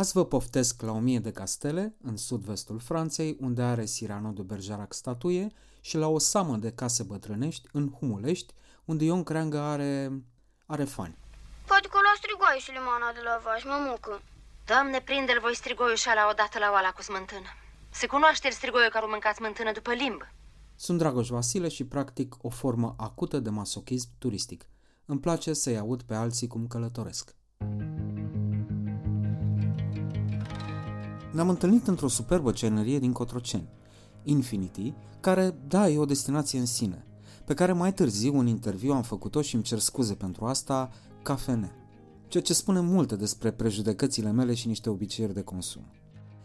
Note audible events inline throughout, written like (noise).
Azi vă poftesc la 1000 de castele, în sud-vestul Franței, unde are Cyrano de Bergerac statuie, și la o samă de case bătrânești, în Humulești, unde Ion Creangă are... are fani. Poate că la strigoai și limana de la vaș, mămucă. Doamne, prinde-l voi strigoiul și ala odată la oala cu smântână. Se cunoaște strigoiul care o mâncați smântână după limbă. Sunt Dragoș Vasile și practic o formă acută de masochism turistic. Îmi place să-i aud pe alții cum călătoresc. Ne-am întâlnit într-o superbă cenerie din Cotroceni, Infinity, care, da, e o destinație în sine, pe care mai târziu un interviu am făcut-o și îmi cer scuze pentru asta, cafene. Ceea ce spune multe despre prejudecățile mele și niște obiceiuri de consum.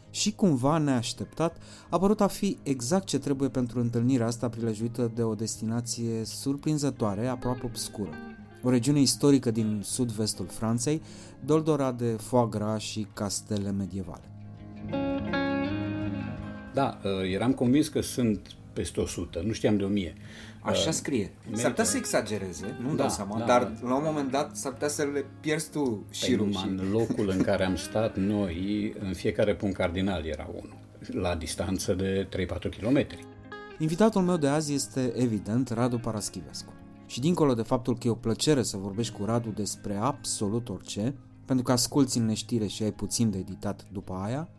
Și cumva neașteptat, a părut a fi exact ce trebuie pentru întâlnirea asta prilejuită de o destinație surprinzătoare, aproape obscură. O regiune istorică din sud-vestul Franței, doldora de foie gras și castele medievale. Da, uh, eram convins că sunt peste 100, nu știam de 1000. Așa Uh, scrie. merge. S-ar putea să exagereze, nu-mi Da, dau seama, da, dar da. la un moment dat s-ar putea să le pierzi tu Păi șirul. numai Și... în locul în care am stat noi, în fiecare punct cardinal era unul, la distanță de 3-4 km. Invitatul meu de azi este, evident, Radu Paraschivescu. Și dincolo de faptul că e o plăcere să vorbești cu Radu despre absolut orice, pentru că asculți în neștire și ai puțin de editat după aia,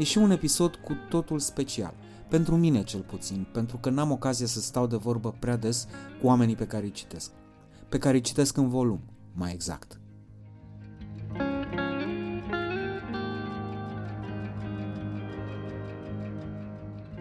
e și un episod cu totul special. Pentru mine cel puțin, pentru că n-am ocazia să stau de vorbă prea des cu oamenii pe care îi citesc. Pe care îi citesc în volum, mai exact.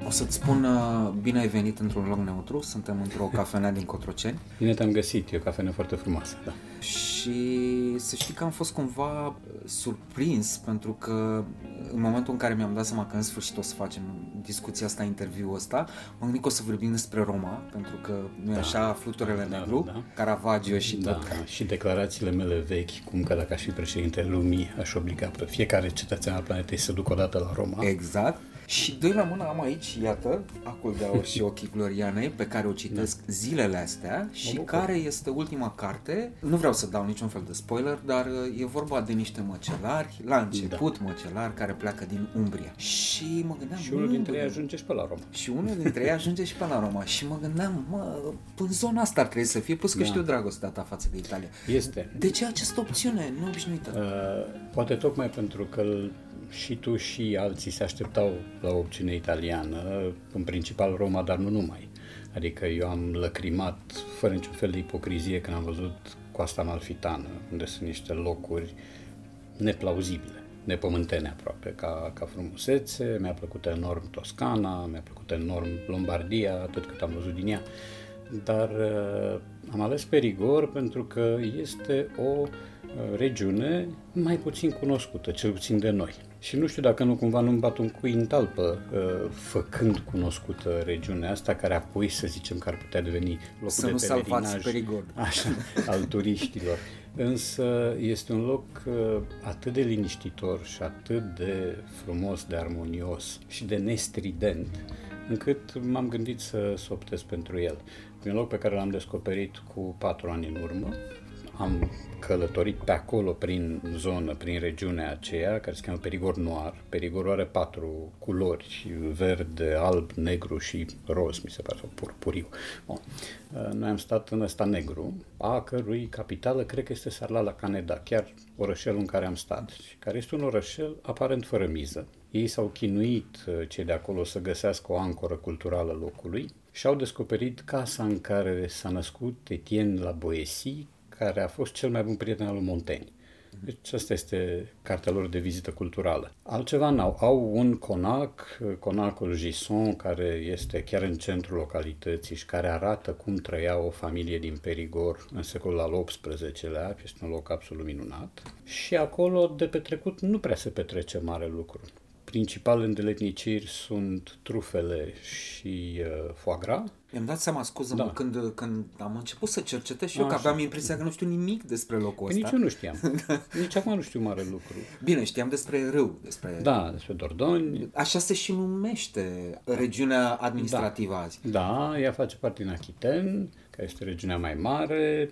O să-ți spun uh, bine ai venit într-un loc neutru, suntem într-o cafenea din Cotroceni Bine te-am găsit, e o cafenă foarte frumoasă. Da. și să știi că am fost cumva uh, surprins pentru că uh, în momentul în care mi-am dat seama că în sfârșit o să facem discuția asta, interviul ăsta, m-am gândit că o să vorbim despre Roma, pentru că nu e Da. așa, fluturele Da, negru, da. Caravaggio și Da, tot. și declarațiile mele vechi, cum că dacă aș fi președinte lumii, aș obliga pe fiecare cetățean al planetei să ducă o dată la Roma. Exact. Și doi la mână am aici, iată, Acul de Aur și Ochii Glorianei, pe care o citesc zilele astea și bucur. care este ultima carte. Nu vreau să dau niciun fel de spoiler, dar uh, e vorba de niște măcelari, la început da. măcelari, care pleacă din Umbria. Și mă gândeam... Și unul "Mm, dintre ei ajunge și pe la Roma. și unul dintre ei ajunge și pe la Roma. Și mă gândeam, mă, în zona asta ar trebui să fie, plus că Da. știu dragostea ta față de Italia. Este. De ce această opțiune neobișnuită? Uh, poate tocmai pentru că îl- și tu și alții se așteptau la o opțiune italiană, în principal Roma, dar nu numai. Adică eu am lăcrimat fără niciun fel de ipocrizie când am văzut coasta amalfitană, unde sunt niște locuri neplauzibile, nepământene aproape, ca, ca frumusețe. Mi-a plăcut enorm Toscana, mi-a plăcut enorm Lombardia, atât cât am văzut din ea. Dar uh, am ales Perigor pentru că este o uh, regiune mai puțin cunoscută, cel puțin de noi. Și nu știu dacă nu cumva nu-mi bat un cui în talpă uh, făcând cunoscută regiunea asta, care apoi să zicem că ar putea deveni locul Să de nu salvați pelerinaj Perigord. (laughs) așa, al turiștilor. Însă este un loc uh, atât de liniștitor și atât de frumos, de armonios și de nestrident, încât m-am gândit să, să optez pentru el. E un loc pe care l-am descoperit cu patru ani în urmă. Am călătorit pe acolo, prin zonă, prin regiunea aceea, care se cheamă Perigor Noir. Perigorul are patru culori, verde, alb, negru și roz, mi se pare, sau purpuriu. Bun. Uh, Noi am stat în ăsta negru, a cărui capitală cred că este Sarlala Caneda, chiar orășelul în care am stat, și care este un orășel aparent fără miză. Ei s-au chinuit, uh, cei de acolo, să găsească o ancoră culturală locului și au descoperit casa în care s-a născut Etienne la Boétie, care a fost cel mai bun prieten al lui Montaigne. Deci asta este cartea lor de vizită culturală. Altceva n-au. Au un conac, conacul Gisson, care este chiar în centrul localității și care arată cum trăia o familie din Perigor în secolul al XVIII-lea. Este un loc absolut minunat. Și acolo de petrecut nu prea se petrece mare lucru. principale îndeletniciri sunt trufele și uh, foie gras. Mi-am dat seama, scuză-mă, Da. când, când am început să cercetez și eu, că Așa. aveam impresia că nu știu nimic despre locul Păi ăsta. nici eu nu știam. (laughs) Nici acum nu știu mare lucru. Bine, știam despre râu, despre... Da, despre Dordogne. Așa se și numește regiunea administrativă azi. Da, ea face parte din Achiten, care este regiunea mai mare.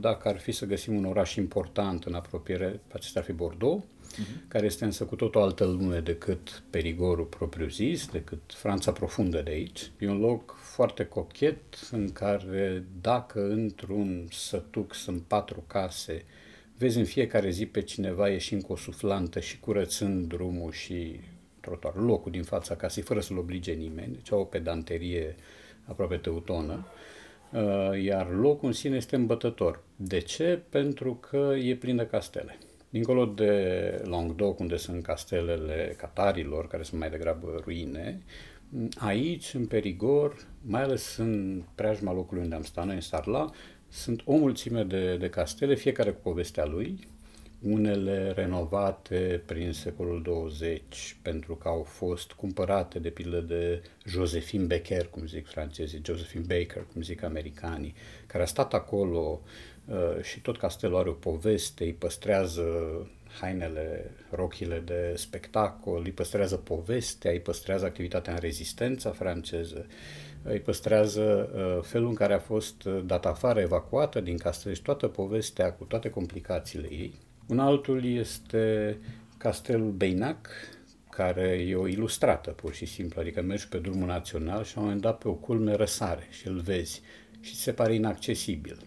Dacă ar fi să găsim un oraș important în apropiere, acesta ar fi Bordeaux, care este însă cu tot o altă lume decât Perigorul propriu-zis, decât Franța profundă de aici. E un loc foarte cochet în care dacă într-un sătuc sunt patru case, vezi în fiecare zi pe cineva ieșind cu o suflantă și curățând drumul și trotuarul, locul din fața casei, fără să-l oblige nimeni. Deci au o pedanterie aproape teutonă. Uh, Iar locul în sine este îmbătător. De ce? Pentru că e plin de castele. Dincolo de Languedoc, unde sunt castelele catarilor, care sunt mai degrabă ruine, aici, în Perigor, mai ales în preajma locului unde am stat noi, în Sarla, sunt o mulțime de, de castele, fiecare cu povestea lui, unele renovate prin secolul 20 pentru că au fost cumpărate de pildă de Josephine Becker, cum zic francezii, Josephine Baker, cum zic americanii, care a stat acolo uh, și tot castelul are o poveste, îi păstrează hainele, rochile de spectacol, îi păstrează povestea, îi păstrează activitatea în rezistența franceză, îi păstrează uh, felul în care a fost uh, dat afară, evacuată din castel și toată povestea cu toate complicațiile ei. Un altul este castelul Beinac, care e o ilustrată pur și simplu, adică mergi pe drumul național și la un moment dat pe o culme răsare și îl vezi și ți se pare inaccesibil.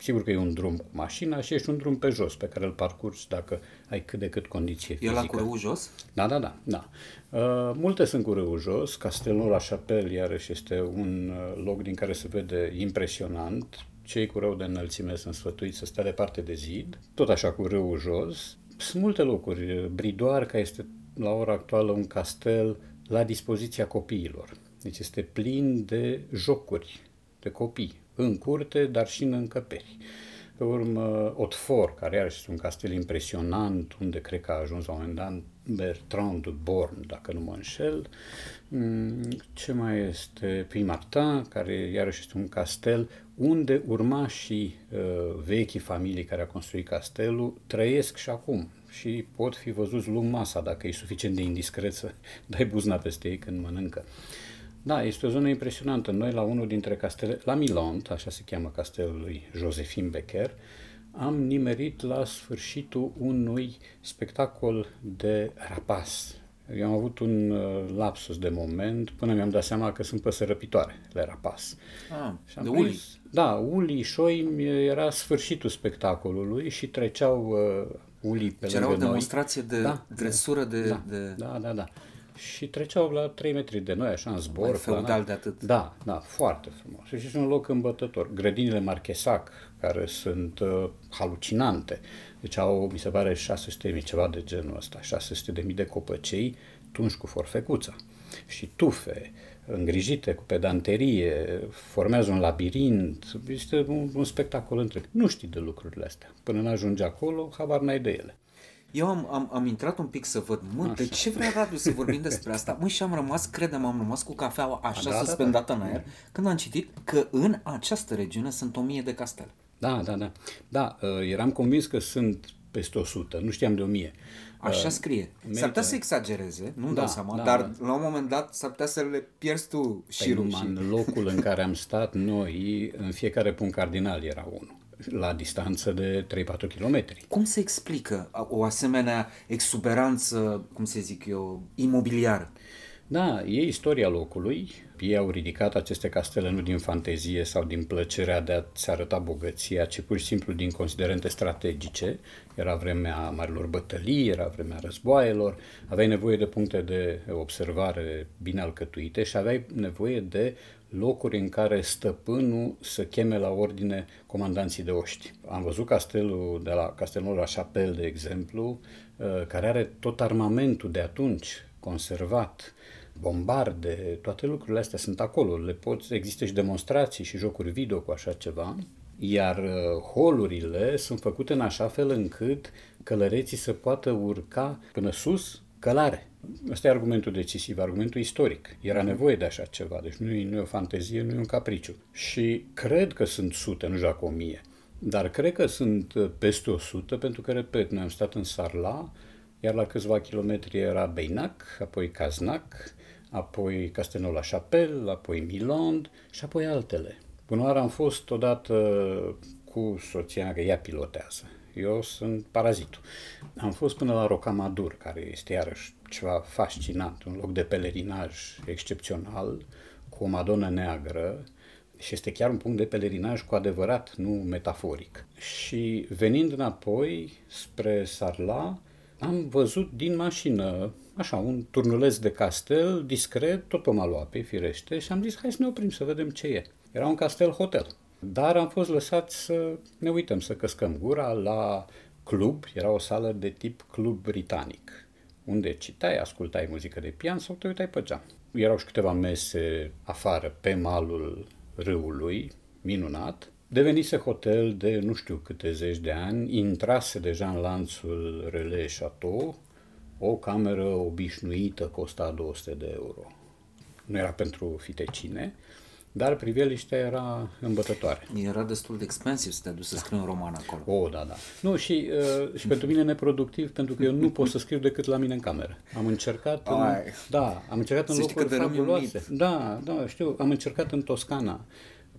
Sigur că e un drum cu mașina și ești un drum pe jos pe care îl parcurgi dacă ai cât de cât condiție E fizică. la cu râul jos? Da, da, da. da. Uh, multe sunt cu râul jos. Castelul la Chapelle, iarăși, este un uh, loc din care se vede impresionant. Cei cu rău de înălțime sunt sfătuiți să stea departe de zid. Tot așa cu râul jos. Sunt multe locuri. Bridoarca este la ora actuală un castel la dispoziția copiilor. Deci este plin de jocuri de copii, în curte, dar și în încăperi. Pe urmă, Otfor, care iarăși este un castel impresionant, unde cred că a ajuns la un moment dat Bertrand de Born, dacă nu mă înșel. Mm, Ce mai este? Puy Martin, care iarăși este un castel unde urmașii uh, vechii familii care a construit castelul trăiesc și acum și pot fi văzuți luând masa dacă e suficient de indiscret să (laughs) dai buzna peste ei când mănâncă. Da, este o zonă impresionantă. Noi la unul dintre castele, la Milont, așa se cheamă castelul lui Josephine Becker, am nimerit la sfârșitul unui spectacol de rapas. Eu am avut un uh, lapsus de moment până mi-am dat seama că sunt păsări răpitoare, le rapas. Ah, Și am de prins- uli. Da, ulii, șoimi, era sfârșitul spectacolului și treceau uh, ulii pe Deci era o lângă noi. demonstrație de Da, dresură de... da, de... da, da, da. Și treceau la 3 metri de noi, așa, în zbor. Mai feudal planat. de atât. Da, da, foarte frumos. Și este un loc îmbătător. Grădinile Marchesac, care sunt uh, halucinante. Deci au, mi se pare, 600 mii, ceva de genul ăsta, 600 de mii de copăcei tunși cu forfecuța. Și tufe, îngrijite cu pedanterie, formează un labirint, este un, un spectacol întreg. Nu știi de lucrurile astea. Până n-ajungi acolo, habar n-ai de ele. Eu am, am, am intrat un pic să văd, mă, de ce vrea Radu să vorbim despre asta? Mă, și am rămas, credem, am rămas cu cafeaua așa Da, da, da. suspendată în aer, când am citit că în această regiune sunt o mie de castele. Da, da, da. Da, uh, eram convins că sunt peste 100, nu știam de 1000. Așa scrie. S-ar merită. putea să exagereze, nu-mi Da, dau seama, da, dar da. la un moment dat s-ar putea să le pierzi tu Păi șirul numai și... în locul în care am stat noi, în fiecare punct cardinal era unul, la distanță de 3-4 km. Cum se explică o asemenea exuberanță, cum să zic eu, imobiliară? Da, e istoria locului. Ei au ridicat aceste castele nu din fantezie sau din plăcerea de a-ți arăta bogăția, ci pur și simplu din considerente strategice. Era vremea marilor bătălii, era vremea războaielor, aveai nevoie de puncte de observare bine alcătuite și aveai nevoie de locuri în care stăpânul să cheme la ordine comandanții de oști. Am văzut castelul de la Castelul la Chapelle, de exemplu, uh, care are tot armamentul de atunci conservat, bombarde, toate lucrurile astea sunt acolo. Le poți, există și demonstrații și jocuri video cu așa ceva. Iar uh, holurile sunt făcute în așa fel încât călăreții să poată urca până sus călare. Ăsta e argumentul decisiv, argumentul istoric. Era nevoie de așa ceva, deci nu e, nu e o fantezie, nu e un capriciu. Și cred că sunt sute, nu știu dacă o mie, dar cred că sunt uh, peste 100, pentru că, repet, noi am stat în Sarla, iar la câțiva kilometri era Beinac, apoi Caznac, apoi Castelnau la Chapelle, apoi Milan și apoi altele. Până oară am fost odată cu soția, că ea pilotează. Eu sunt parazitul. Am fost până la Rocamadur, care este iarăși ceva fascinant, un loc de pelerinaj excepțional, cu o madonă neagră, și este chiar un punct de pelerinaj cu adevărat, nu metaforic. Și venind înapoi spre Sarla, am văzut din mașină, așa, un turnuleț de castel, discret, tot pe Maloape, firește, și am zis, hai să ne oprim să vedem ce e. Era un castel-hotel. Dar am fost lăsați să ne uităm, să căscăm gura la club, era o sală de tip club britanic, unde citai, ascultai muzică de pian sau te uitai pe geam. Erau și câteva mese afară, pe malul râului, minunat. Devenise hotel de nu știu câte zeci de ani, intrase deja în lanțul Relais Chateau, o cameră obișnuită costa 200 de euro. Nu era pentru fitecine, dar priveliștea era îmbătătoare. Era destul de expensiv să te duci să da. scrii un roman acolo. O, da, da. Nu, și, uh, și pentru mine neproductiv, pentru că eu nu pot să scriu decât la mine în cameră. Am încercat în, da, am încercat în locuri fabuloase. Da, da, știu, am încercat în Toscana,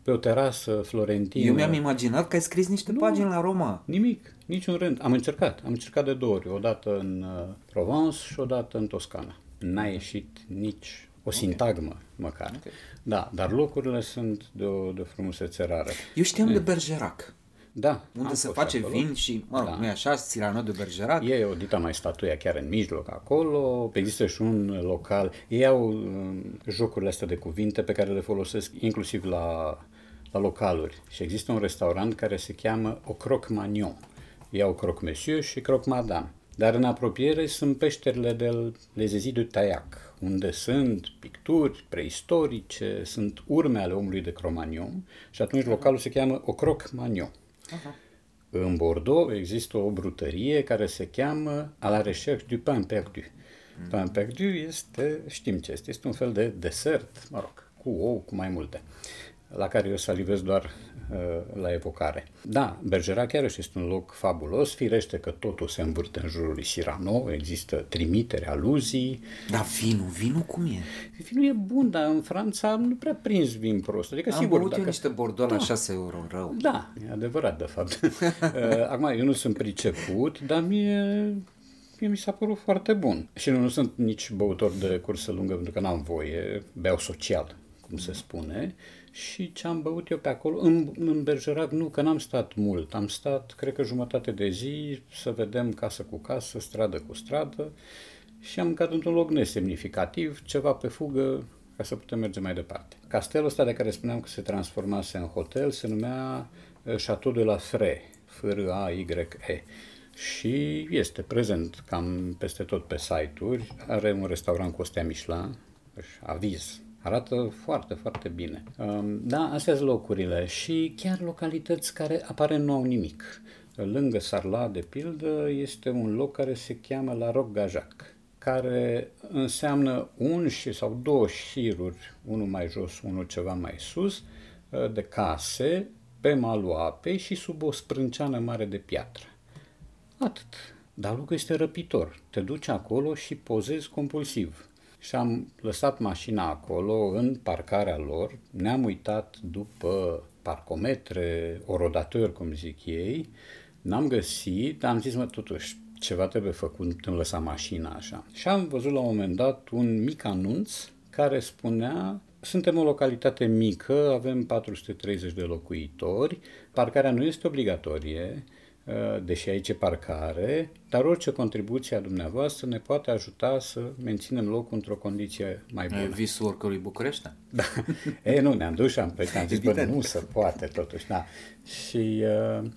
pe o terasă florentină. Eu mi-am imaginat că ai scris niște nu, pagini la Roma. Nimic, niciun rând. Am încercat, am încercat de două ori, odată în uh, Provence și odată în Toscana. N-a ieșit nici o sintagmă, okay. măcar. Okay. Da, dar locurile sunt de o, de o frumusețe rară. Eu știam e. de Bergerac. Da. Unde se face acolo. vin și, mă rog, da. nu e așa, Țirano de Bergerac. E o dita mai statuia chiar în mijloc acolo, există și un local. Ei au um, jocurile astea de cuvinte pe care le folosesc inclusiv la, la localuri. Și există un restaurant care se cheamă O Croc Magnon. Ei au Croc Monsieur și Croc Madame. Dar în apropiere sunt peșterile de Lezezi de Taiac, unde sunt picturi preistorice, sunt urme ale omului de Cromagnon și atunci localul se cheamă Ocroc Magnon. Uh-huh. În Bordeaux există o brutărie care se cheamă A la recherche du pain perdu. Mm. Pain perdu este, știm ce este, este un fel de desert, mă rog, cu ou, cu mai multe, la care eu salivez doar Uh, la evocare. Da, Bergerac chiar este un loc fabulos, firește că totul se învârte în jurul lui Cyrano, există trimitere, aluzii. Dar vinul, vinul cum e? Vinul e bun, dar în Franța nu prea prins vin prost. Adică, Am sigur, băut dacă... eu niște Bordeaux da. la 6 euro, rău. Da, e adevărat, de fapt. (laughs) Uh, acum, eu nu sunt priceput, dar mie mie mi s-a părut foarte bun. Și nu, nu sunt nici băutor de cursă lungă pentru că n-am voie, beau social, cum se spune și ce am băut eu pe acolo. În, în Bergerac nu, că n-am stat mult. Am stat, cred că jumătate de zi, să vedem casă cu casă, stradă cu stradă și am mâncat într-un loc nesemnificativ, ceva pe fugă, ca să putem merge mai departe. Castelul ăsta de care spuneam că se transformase în hotel se numea uh, Chateau de la Fre, F-R-A-Y-E și este prezent cam peste tot pe site-uri. Are un restaurant cu o stea Michelin, aviz Arată foarte, foarte bine. Um, da, astea sunt locurile și chiar localități care apare nu au nimic. Lângă Sarla, de pildă, este un loc care se cheamă La Roc Gajac, care înseamnă un și sau două șiruri, unul mai jos, unul ceva mai sus, uh, de case pe malul apei și sub o sprânceană mare de piatră. Atât. Dar lucrul este răpitor. Te duci acolo și pozezi compulsiv și am lăsat mașina acolo, în parcarea lor, ne-am uitat după parcometre, orodatori, cum zic ei, n-am găsit, dar am zis, mă, totuși, ceva trebuie făcut, nu putem lăsa mașina așa. Și am văzut la un moment dat un mic anunț care spunea suntem o localitate mică, avem 430 de locuitori, parcarea nu este obligatorie, Uh, deși aici e parcare, dar orice contribuție a dumneavoastră ne poate ajuta să menținem locul într-o condiție mai bună. Visul oricărui București? (laughs) Da. e, nu, ne-am dus și am plecat, am zis, bă, nu se poate totuși, da. Și uh,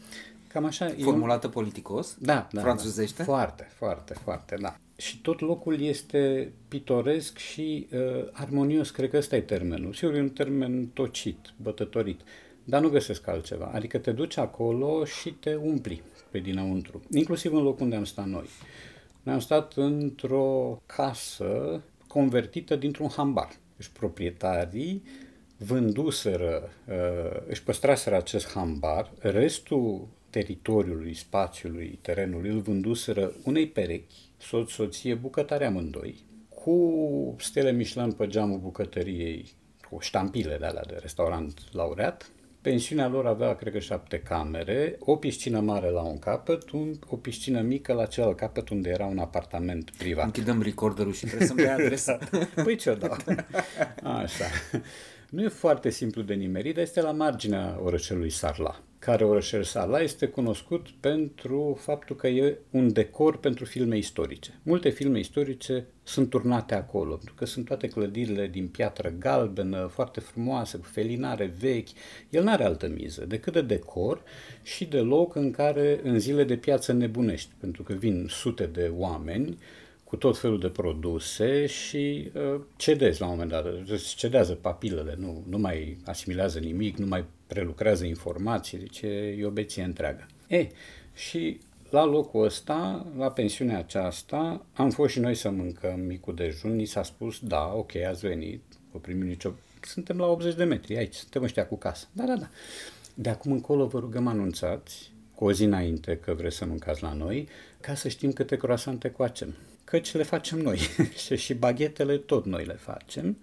cam așa... Formulată eu... politicos? Da, da. Franțuzește? Da. Foarte, foarte, foarte, da. Și tot locul este pitoresc și uh, armonios, cred că ăsta e termenul. Sigur, e un termen tocit, bătătorit dar nu găsesc altceva. Adică te duci acolo și te umpli pe dinăuntru, inclusiv în locul unde am stat noi. Noi am stat într-o casă convertită dintr-un hambar. Deci proprietarii vânduseră, uh, își păstraseră acest hambar, restul teritoriului, spațiului, terenului îl vânduseră unei perechi, soț, soție, bucătare amândoi, cu stele Michelin pe geamul bucătăriei, cu ștampile de alea de restaurant laureat. Pensiunea lor avea, cred că, șapte camere, o piscină mare la un capăt, un, o piscină mică la celălalt capăt, unde era un apartament privat. Închidem recorderul și trebuie să-mi dai (laughs) adresa. păi ce-o dau? Așa. Nu e foarte simplu de nimerit, dar este la marginea orășelului Sarla care orășel Sala este cunoscut pentru faptul că e un decor pentru filme istorice. Multe filme istorice sunt turnate acolo, pentru că sunt toate clădirile din piatră galbenă, foarte frumoase, cu felinare vechi. El nu are altă miză decât de decor și de loc în care în zile de piață nebunești, pentru că vin sute de oameni cu tot felul de produse și uh, cedezi la un moment dat, îți cedează papilele, nu, nu mai asimilează nimic, nu mai prelucrează informații, deci e o beție întreagă. E, și la locul ăsta, la pensiunea aceasta, am fost și noi să mâncăm micul dejun, ni s-a spus, da, ok, ați venit, o primim nicio... Suntem la 80 de metri aici, suntem ăștia cu casă. Da, da, da. De acum încolo vă rugăm anunțați, cu o zi înainte că vreți să mâncați la noi, ca să știm câte croasante coacem. Căci le facem noi (laughs) și baghetele tot noi le facem.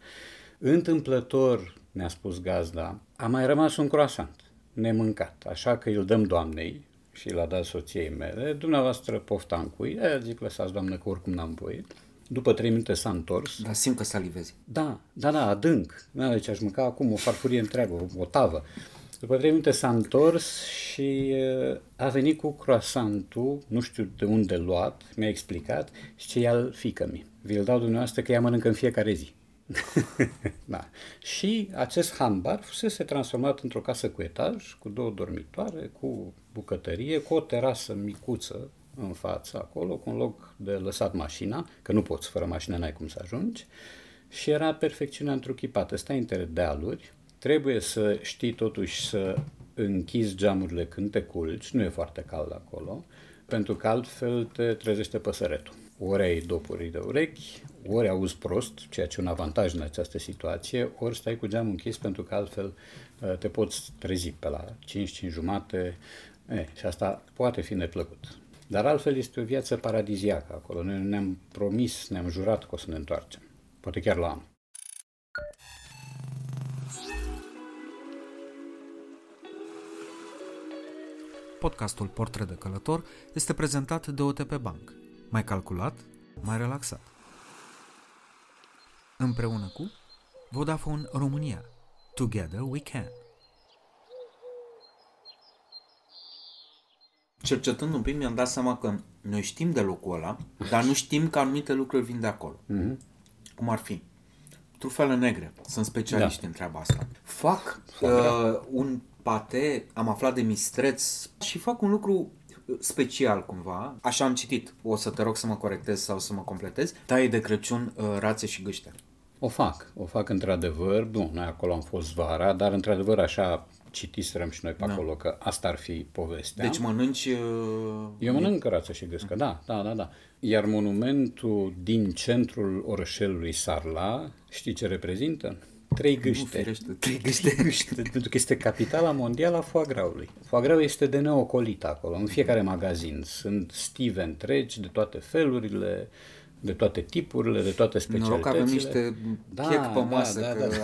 Întâmplător, ne-a spus gazda, a mai rămas un croissant nemâncat, așa că îl dăm doamnei și l-a dat soției mele, dumneavoastră poftam cu ea, zic lăsați doamnă că oricum n-am voie. După trei minute s-a întors. Dar simt că salivezi. Da, da, da, adânc. Da, deci aș mânca acum o farfurie întreagă, o, o tavă. După trei minute s-a întors și a venit cu croasantul, nu știu de unde luat, mi-a explicat și ce e al fică mi. Vi-l dau dumneavoastră că ea mănâncă în fiecare zi. (laughs) da. Și acest hambar fusese transformat într-o casă cu etaj, cu două dormitoare, cu bucătărie, cu o terasă micuță în față acolo, cu un loc de lăsat mașina, că nu poți fără mașină, n-ai cum să ajungi, și era perfecțiunea întruchipată. Stai între dealuri, trebuie să știi totuși să închizi geamurile când te culci, nu e foarte cald acolo, pentru că altfel te trezește păsăretul ori ai dopuri de urechi, ori auzi prost, ceea ce e un avantaj în această situație, ori stai cu geamul închis pentru că altfel uh, te poți trezi pe la 5, 5 jumate e, și asta poate fi neplăcut. Dar altfel este o viață paradiziacă acolo. Noi ne-am promis, ne-am jurat că o să ne întoarcem. Poate chiar la anul. Podcastul Portret de Călător este prezentat de OTP Bank – mai calculat, mai relaxat. Împreună cu Vodafone România. Together we can. Cercetând un pic, mi-am dat seama că noi știm de locul ăla, dar nu știm că anumite lucruri vin de acolo. Mm-hmm. Cum ar fi? Trufele negre. Sunt specialiști da. în treaba asta. Fac uh, un pate, am aflat de mistreț și fac un lucru special cumva, așa am citit, o să te rog să mă corectez sau să mă completez, taie de Crăciun uh, rațe și gâște. O fac, o fac într-adevăr, nu, noi acolo am fost vara, dar într-adevăr așa citiserăm și noi pe da. acolo că asta ar fi povestea. Deci mănânci... Uh... Eu mănânc rață și gâscă, da, da, da, da. Iar monumentul din centrul orășelului Sarla, știi ce reprezintă? Trei gâște. Nu, firește, trei gâște. gâște. Pentru că este capitala mondială a foagraului. Foagraul este de neocolit acolo, în fiecare magazin. Sunt stive întregi de toate felurile, de toate tipurile, de toate specialitățile. Noroc avem niște da, chec pe da, masă, da, da, că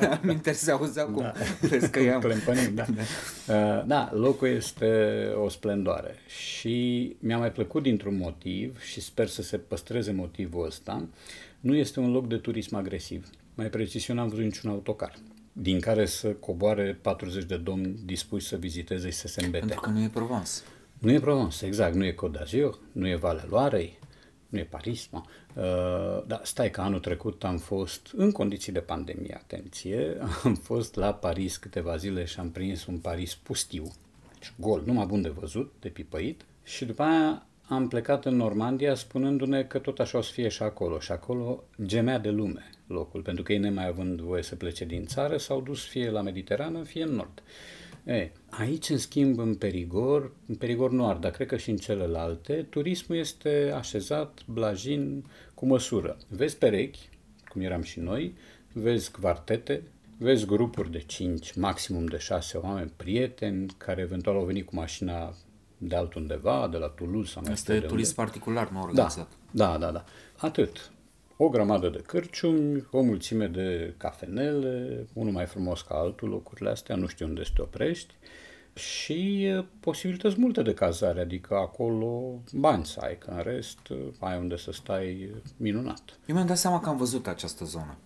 da, da. (laughs) aminte se auzea cum da. plescăiam. (laughs) da. Uh, da, locul este o splendoare și mi-a mai plăcut dintr-un motiv și sper să se păstreze motivul ăsta, nu este un loc de turism agresiv. Mai precis, eu n-am văzut niciun autocar din care să coboare 40 de domni dispuși să viziteze și să se îmbete. Pentru că nu e Provence. Nu e Provence, exact. Nu e Côte d'Azur, nu e Valea Loarei, nu e Paris. Mă. Uh, dar stai că anul trecut am fost, în condiții de pandemie, atenție, (laughs) am fost la Paris câteva zile și am prins un Paris pustiu, deci gol, numai bun de văzut, de pipăit. Și după aia am plecat în Normandia spunându-ne că tot așa o să fie și acolo. Și acolo gemea de lume locul, pentru că ei nemai având voie să plece din țară s-au dus fie la Mediterană, fie în nord. E, aici, în schimb, în Perigor, în Perigor Noir, dar cred că și în celelalte, turismul este așezat, blajin, cu măsură. Vezi perechi, cum eram și noi, vezi quartete, vezi grupuri de 5, maximum de 6 oameni, prieteni, care eventual au venit cu mașina de altundeva, de la Toulouse sau mai Este știu de turist unde. particular, nu Da, organizat. da, da, da. Atât. O grămadă de cârciumi, o mulțime de cafenele, unul mai frumos ca altul, locurile astea, nu știu unde să te oprești. Și e, posibilități multe de cazare, adică acolo bani să ai, că în rest e, ai unde să stai e, minunat. Eu mi-am dat seama că am văzut această zonă.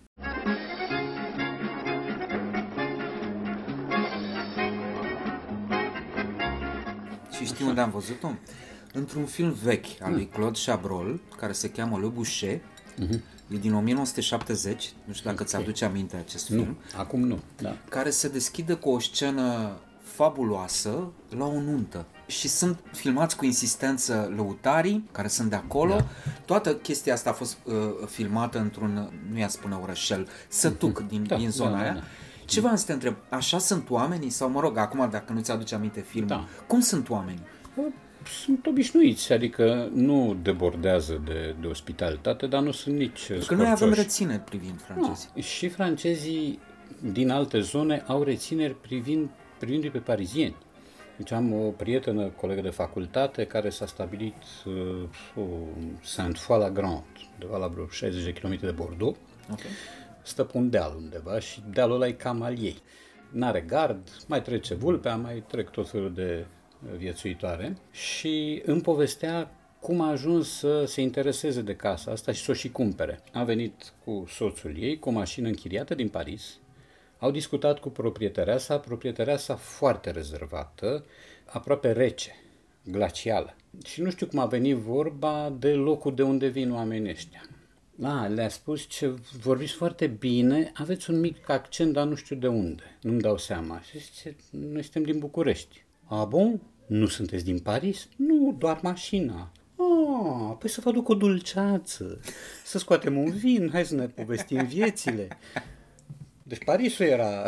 Și știi unde am văzut-o? Într-un film vechi al lui Claude Chabrol, care se cheamă Le Boucher. E din 1970, nu știu dacă ți-aduce aminte acest film. Nu, acum nu, da. care se deschide cu o scenă fabuloasă la o nuntă. Și sunt filmați cu insistență lăutarii care sunt de acolo. Da. Toată chestia asta a fost uh, filmată într-un, nu i-a spune orășel, sătuc (laughs) din, Da, din zona da, da, aia. da. Ce vreau să te întreb, așa sunt oamenii? Sau mă rog, acum dacă nu ți-aduce aminte filmul, Da. cum sunt oamenii? Sunt obișnuiți, adică nu debordează de, de ospitalitate, dar nu sunt nici Că noi avem scorțoși. rețineri privind francezii. Nu. Și francezii din alte zone au rețineri privind, privindu-i pe parizieni. Deci am o prietenă, colegă de facultate, care s-a stabilit uh, Saint-Foy-la-Grande, undeva la vreo 60 de km de Bordeaux. Ok. Stă pe un deal undeva și dealul ăla e cam al ei. N-are gard, mai trece vulpea, mai trec tot felul de uh, viețuitoare și îmi povestea cum a ajuns să se intereseze de casa asta și să o și cumpere. A venit cu soțul ei, cu o mașină închiriată din Paris, au discutat cu proprietarea sa, proprietarea sa foarte rezervată, aproape rece, glacială. Și nu știu cum a venit vorba de locul de unde vin oamenii ăștia. Da, le-a spus ce vorbiți foarte bine, aveți un mic accent, dar nu știu de unde, nu-mi dau seama. Și zice, noi suntem din București. A, bun? Nu sunteți din Paris? Nu, doar mașina. Ah, păi să vă aduc o dulceață, să scoatem un vin, hai să ne povestim viețile. Deci Parisul era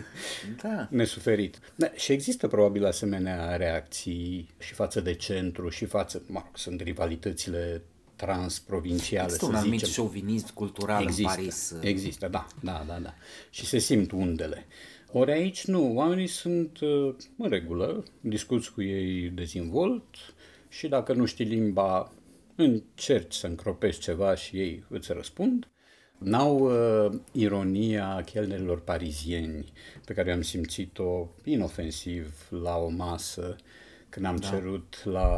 (laughs) Da. nesuferit. Da, și există probabil asemenea reacții și față de centru și față, mă rog, sunt rivalitățile transprovinciale, Există să un anumit zicem. șovinism cultural Există, în Paris. există, da, da, da, da. Și se simt undele. Ori aici nu, oamenii sunt uh, în regulă, discuți cu ei dezvolt și dacă nu știi limba, încerci să încropești ceva și ei îți răspund. N-au uh, ironia chelnerilor parizieni pe care am simțit-o inofensiv la o masă când am da. cerut la,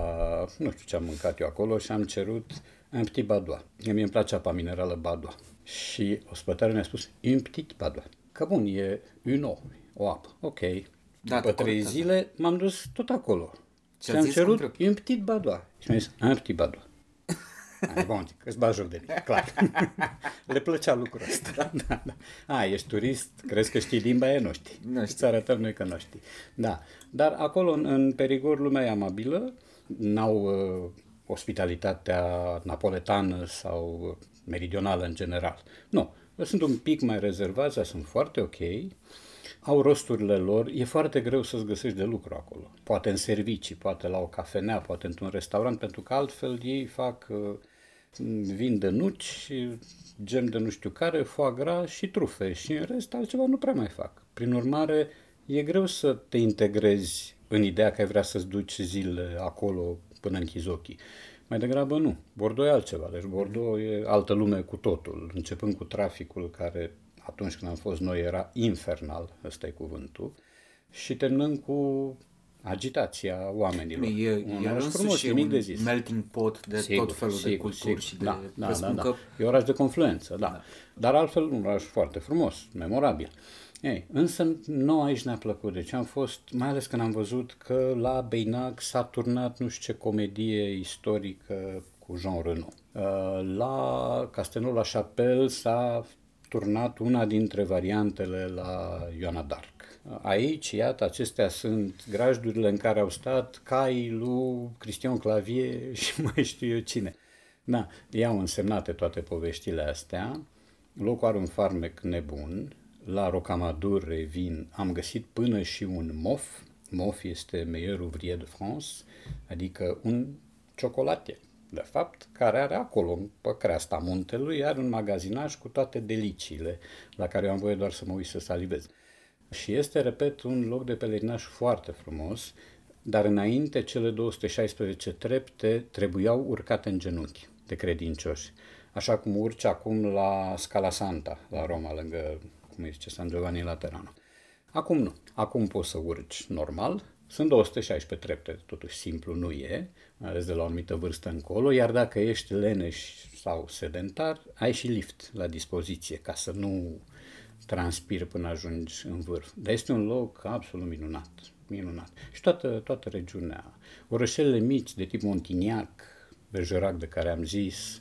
nu știu ce am mâncat eu acolo și am cerut un petit badois. Mie îmi place apa minerală badois. Și ospătarul mi-a spus, un petit badois. Că bun, e un eau, o apă. Ok. Da, După te trei corectează. zile m-am dus tot acolo. Ce Și a am zis? cerut Cum trebuie? un petit badois. Și mi-a zis, un petit badois. Ai, bun, că îți bagi joc de mine, clar. (laughs) Le plăcea lucrul ăsta. Da, (laughs) da, da. A, ești turist, crezi că știi limba aia, nu știi. Nu știu. Îți arătăm noi că nu știi. Da, dar acolo, în, în Perigor, lumea e amabilă, n-au uh, ospitalitatea napoletană sau uh, meridională în general. Nu, sunt un pic mai rezervați, dar sunt foarte ok. Au rosturile lor, e foarte greu să-ți găsești de lucru acolo. Poate în servicii, poate la o cafenea, poate într-un restaurant, pentru că altfel ei fac uh, vin de nuci, gem de nu știu care, foie gras și trufe și în rest altceva nu prea mai fac. Prin urmare, e greu să te integrezi în ideea că ai vrea să-ți duci zile acolo până închizi ochii. Mai degrabă nu. Bordeaux e altceva. Deci Bordeaux e altă lume cu totul, începând cu traficul care atunci când am fost noi era infernal, ăsta e cuvântul, și terminând cu agitația oamenilor. E, Un e oraș însuși nimic un de zis. melting pot de Sigur, tot felul de sigur, culturi sigur. și de da, da, presupun da, că da. E oraș de confluență, da. da. Dar altfel un oraș foarte frumos, memorabil. Ei, însă nouă aici ne-a plăcut, deci am fost, mai ales când am văzut că la Beinac s-a turnat nu știu ce comedie istorică cu Jean Reno. Uh, La Castelnau la Chapelle s-a turnat una dintre variantele la Ioana d'Arc. Aici, iată, acestea sunt grajdurile în care au stat caii lui Cristian Clavier (laughs) și mai știu eu cine. Da, i-au însemnate toate poveștile astea. Locul are un farmec nebun. La Rocamadour Revin am găsit până și un mof. Mof este Meilleur Ouvrier de France, adică un ciocolatier, de fapt, care are acolo, pe creasta muntelui, are un magazinaj cu toate deliciile la care eu am voie doar să mă uit să salivez. Și este, repet, un loc de pelerinaj foarte frumos, dar înainte cele 216 trepte trebuiau urcate în genunchi de credincioși. Așa cum urci acum la Scala Santa, la Roma, lângă, cum îi zice, San Giovanni Laterano. Acum nu. Acum poți să urci normal. Sunt 216 trepte, totuși simplu nu e, mai ales de la o anumită vârstă încolo, iar dacă ești leneș sau sedentar, ai și lift la dispoziție ca să nu transpiri până ajungi în vârf. Dar este un loc absolut minunat, minunat. Și toată, toată regiunea, orășelele mici de tip Montignac, Bergerac de care am zis,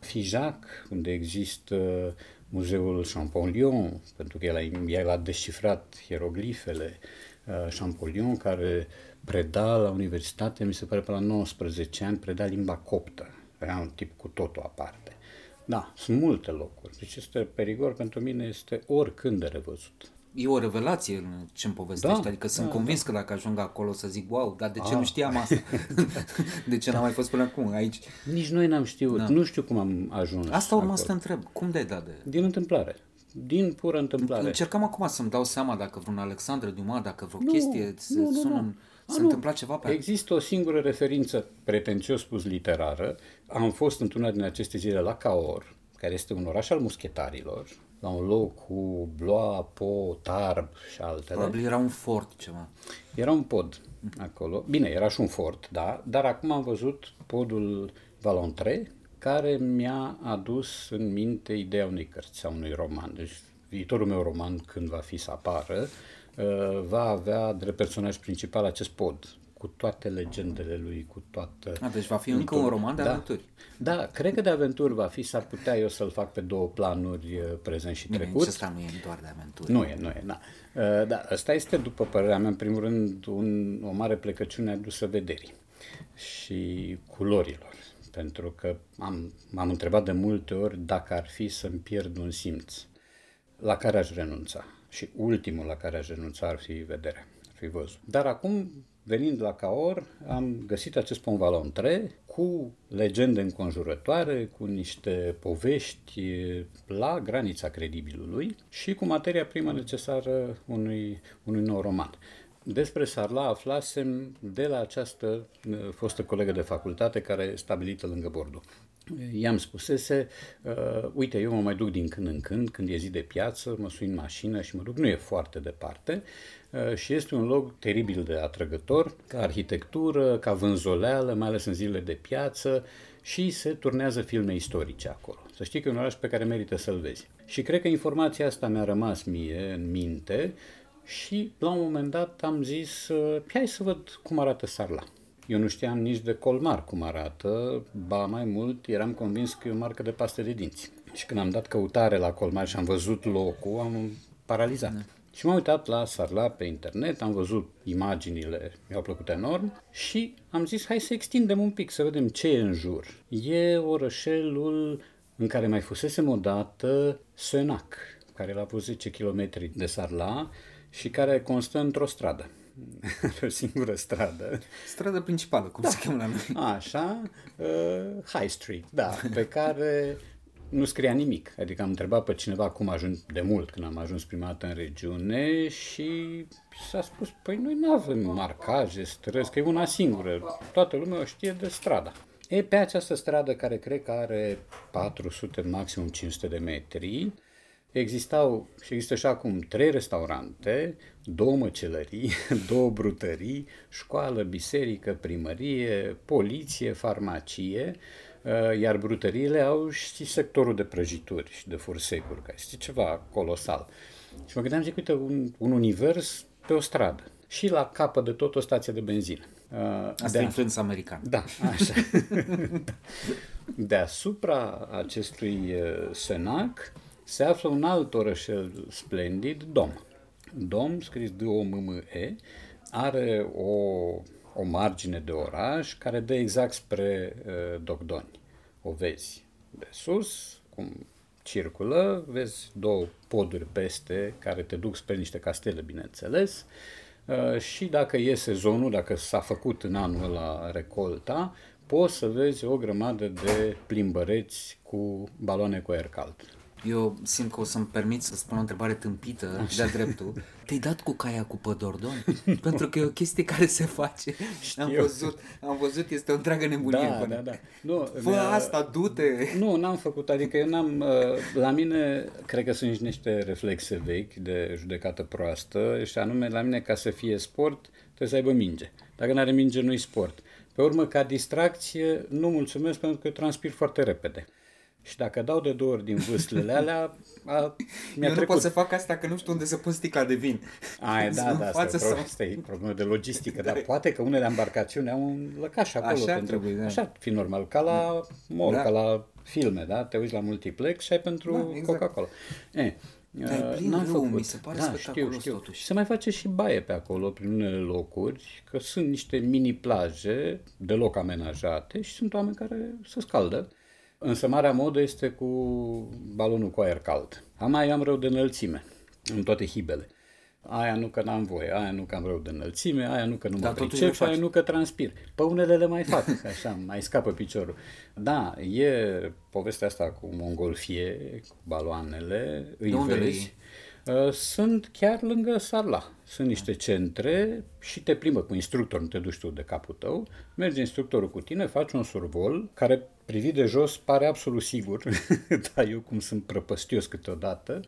Fijac, unde există muzeul Champollion, pentru că el a, el a descifrat hieroglifele, uh, Champollion, care preda la universitate, mi se pare pe la 19 ani, preda limba coptă. Era un tip cu totul aparte. Da, sunt multe locuri. Deci este perigor pentru mine, este oricând de revăzut. E o revelație în ce-mi povestești, Da, adică sunt da, convins că dacă ajung acolo să zic, wow, dar de ce Ah. nu știam asta? (laughs) de ce n-am mai fost până acum aici? Nici noi n-am știut, Da. nu știu cum am ajuns Asta urma acolo. să te întreb, cum de-ai dat de... Din întâmplare. Din pură întâmplare. Încercam acum să-mi dau seama dacă vreun Alexandru Dumas, dacă vreo Nu, chestie se nu, nu, sună, nu. în- A, se nu. întâmpla ceva pe Există o singură referință, pretențios spus literară. Am fost într-una din aceste zile la Caor, care este un oraș al muschetarilor, la un loc cu Bloa, Po, Tarb și altele. Probabil era un fort ceva. Era un pod acolo. Bine, era și un fort, da, dar acum am văzut podul Valontre, care mi-a adus în minte ideea unei cărți sau unui roman. Deci viitorul meu roman, când va fi să apară, uh, va avea drept personaj principal acest pod, cu toate legendele lui, cu toată... A, deci va fi încă mitolo- un roman de da. aventuri. Da, cred că de aventuri va fi, s-ar putea eu să-l fac pe două planuri, uh, prezent și Bine, trecut. nici ăsta nu e doar de aventuri. Nu e, nu e, na. Uh, Da, ăsta este, după părerea mea, în primul rând, un, o mare plecăciune adusă vederii și culorilor. Pentru că am, m-am întrebat de multe ori dacă ar fi să-mi pierd un simț la care aș renunța. Și ultimul la care aș renunța ar fi vederea, ar fi văzul. Dar acum, venind la Caor, am găsit acest Pont Valontre cu legende înconjurătoare, cu niște povești la granița credibilului și cu materia primă necesară unui, unui nou roman. Despre Sarla aflasem de la această uh, fostă colegă de facultate care e stabilită lângă Bordeaux. I-am spusese, uh, uite, eu mă mai duc din când în când, când e zi de piață, mă sui în mașină și mă duc, nu e foarte departe uh, și este un loc teribil de atrăgător, ca arhitectură, ca vânzoleală, mai ales în zilele de piață și se turnează filme istorice acolo. Să știi că e un oraș pe care merită să-l vezi. Și cred că informația asta mi-a rămas mie în minte și la un moment dat am zis, uh, hai să văd cum arată Sarla. Eu nu știam nici de Colmar cum arată, ba mai mult eram convins că e o marcă de paste de dinți. Și când am dat căutare la Colmar și am văzut locul, am paralizat. Da. Și m-am uitat la Sarla pe internet, am văzut imaginile, mi-au plăcut enorm și am zis hai să extindem un pic, să vedem ce e în jur. E orășelul în care mai fusesem odată Senac, care l-a vreo 10 km de Sarla și care constă într-o stradă. (laughs) o singură stradă. Strada principală, cum se cheamă la noi. Așa, uh, High Street, da, pe (laughs) care nu scria nimic. Adică am întrebat pe cineva cum ajung de mult când am ajuns prima dată în regiune și s-a spus, păi noi nu avem marcaje, străzi, că e una singură. Toată lumea o știe de strada. E pe această stradă care cred că are 400, maximum 500 de metri, Existau și există și acum trei restaurante, două măcelării, (laughs) două brutării, școală, biserică, primărie, poliție, farmacie, uh, iar brutăriile au și sectorul de prăjituri și de fursecuri, care este ceva colosal. Și mă gândeam, zic, uite, un, un univers pe o stradă și la capăt de tot o stație de benzină. Uh, Asta de e influența americană. da, așa. (laughs) Deasupra acestui uh, senac se află un alt orășel splendid, Dom. Dom, scris D-O-M-M-E, are o, o margine de oraș care dă exact spre uh, Dogdoni. O vezi de sus, cum circulă, vezi două poduri peste care te duc spre niște castele, bineînțeles, uh, și dacă e sezonul, dacă s-a făcut în anul la recolta, poți să vezi o grămadă de plimbăreți cu baloane cu aer cald. Eu simt că o să-mi permit să spun o întrebare tâmpită de-a dreptul. Te-ai dat cu caia cu pădordon? (laughs) Pentru că e o chestie care se face. Am văzut, am văzut, este o întreagă nebunie. Da, până. da, da. Nu, Fă mi-a- asta, du-te! Nu, n-am făcut, adică eu n-am, uh, la mine, cred că sunt niște reflexe vechi de judecată proastă și anume, la mine, ca să fie sport, trebuie să aibă minge. Dacă nu are minge, nu-i sport. Pe urmă, ca distracție, nu mulțumesc pentru că transpir foarte repede. Și dacă dau de două ori din vâslele alea, a, mi-a Eu nu trecut. pot să fac asta că nu știu unde să pun sticla de vin. Ai, da, În da, asta, față e, pro- sau- asta e problemă de logistică, dar poate că unele embarcațiuni au un lăcaș acolo. Așa pentru, trebuie, da. Așa, fi normal, ca la mall, Da. ca la filme, da? Te uiți la multiplex și ai pentru Da, exact. Coca-Cola. E, Dar e uh, plin n-am râu, făcut. mi se pare da, spectaculos știu, știu. totuși. Și se mai face și baie pe acolo, prin unele locuri, că sunt niște mini-plaje deloc amenajate și sunt oameni care se scaldă. Însă marea modă este cu balonul cu aer cald. Am mai am rău de înălțime în toate hibele. Aia nu că n-am voie, aia nu că am rău de înălțime, aia nu că nu Dar mă totuși pricep le și aia faci. nu că transpir. Pe unele le mai fac, (laughs) așa, mai scapă piciorul. Da, e povestea asta cu mongolfie, cu baloanele, îi De unde le vezi. Uh, Sunt chiar lângă Sarla. Sunt niște centre și te plimbă cu instructor, nu te duci tu de capul tău. Merge instructorul cu tine, faci un survol care privit de jos pare absolut sigur, (laughs) dar eu cum sunt prăpăstios câteodată,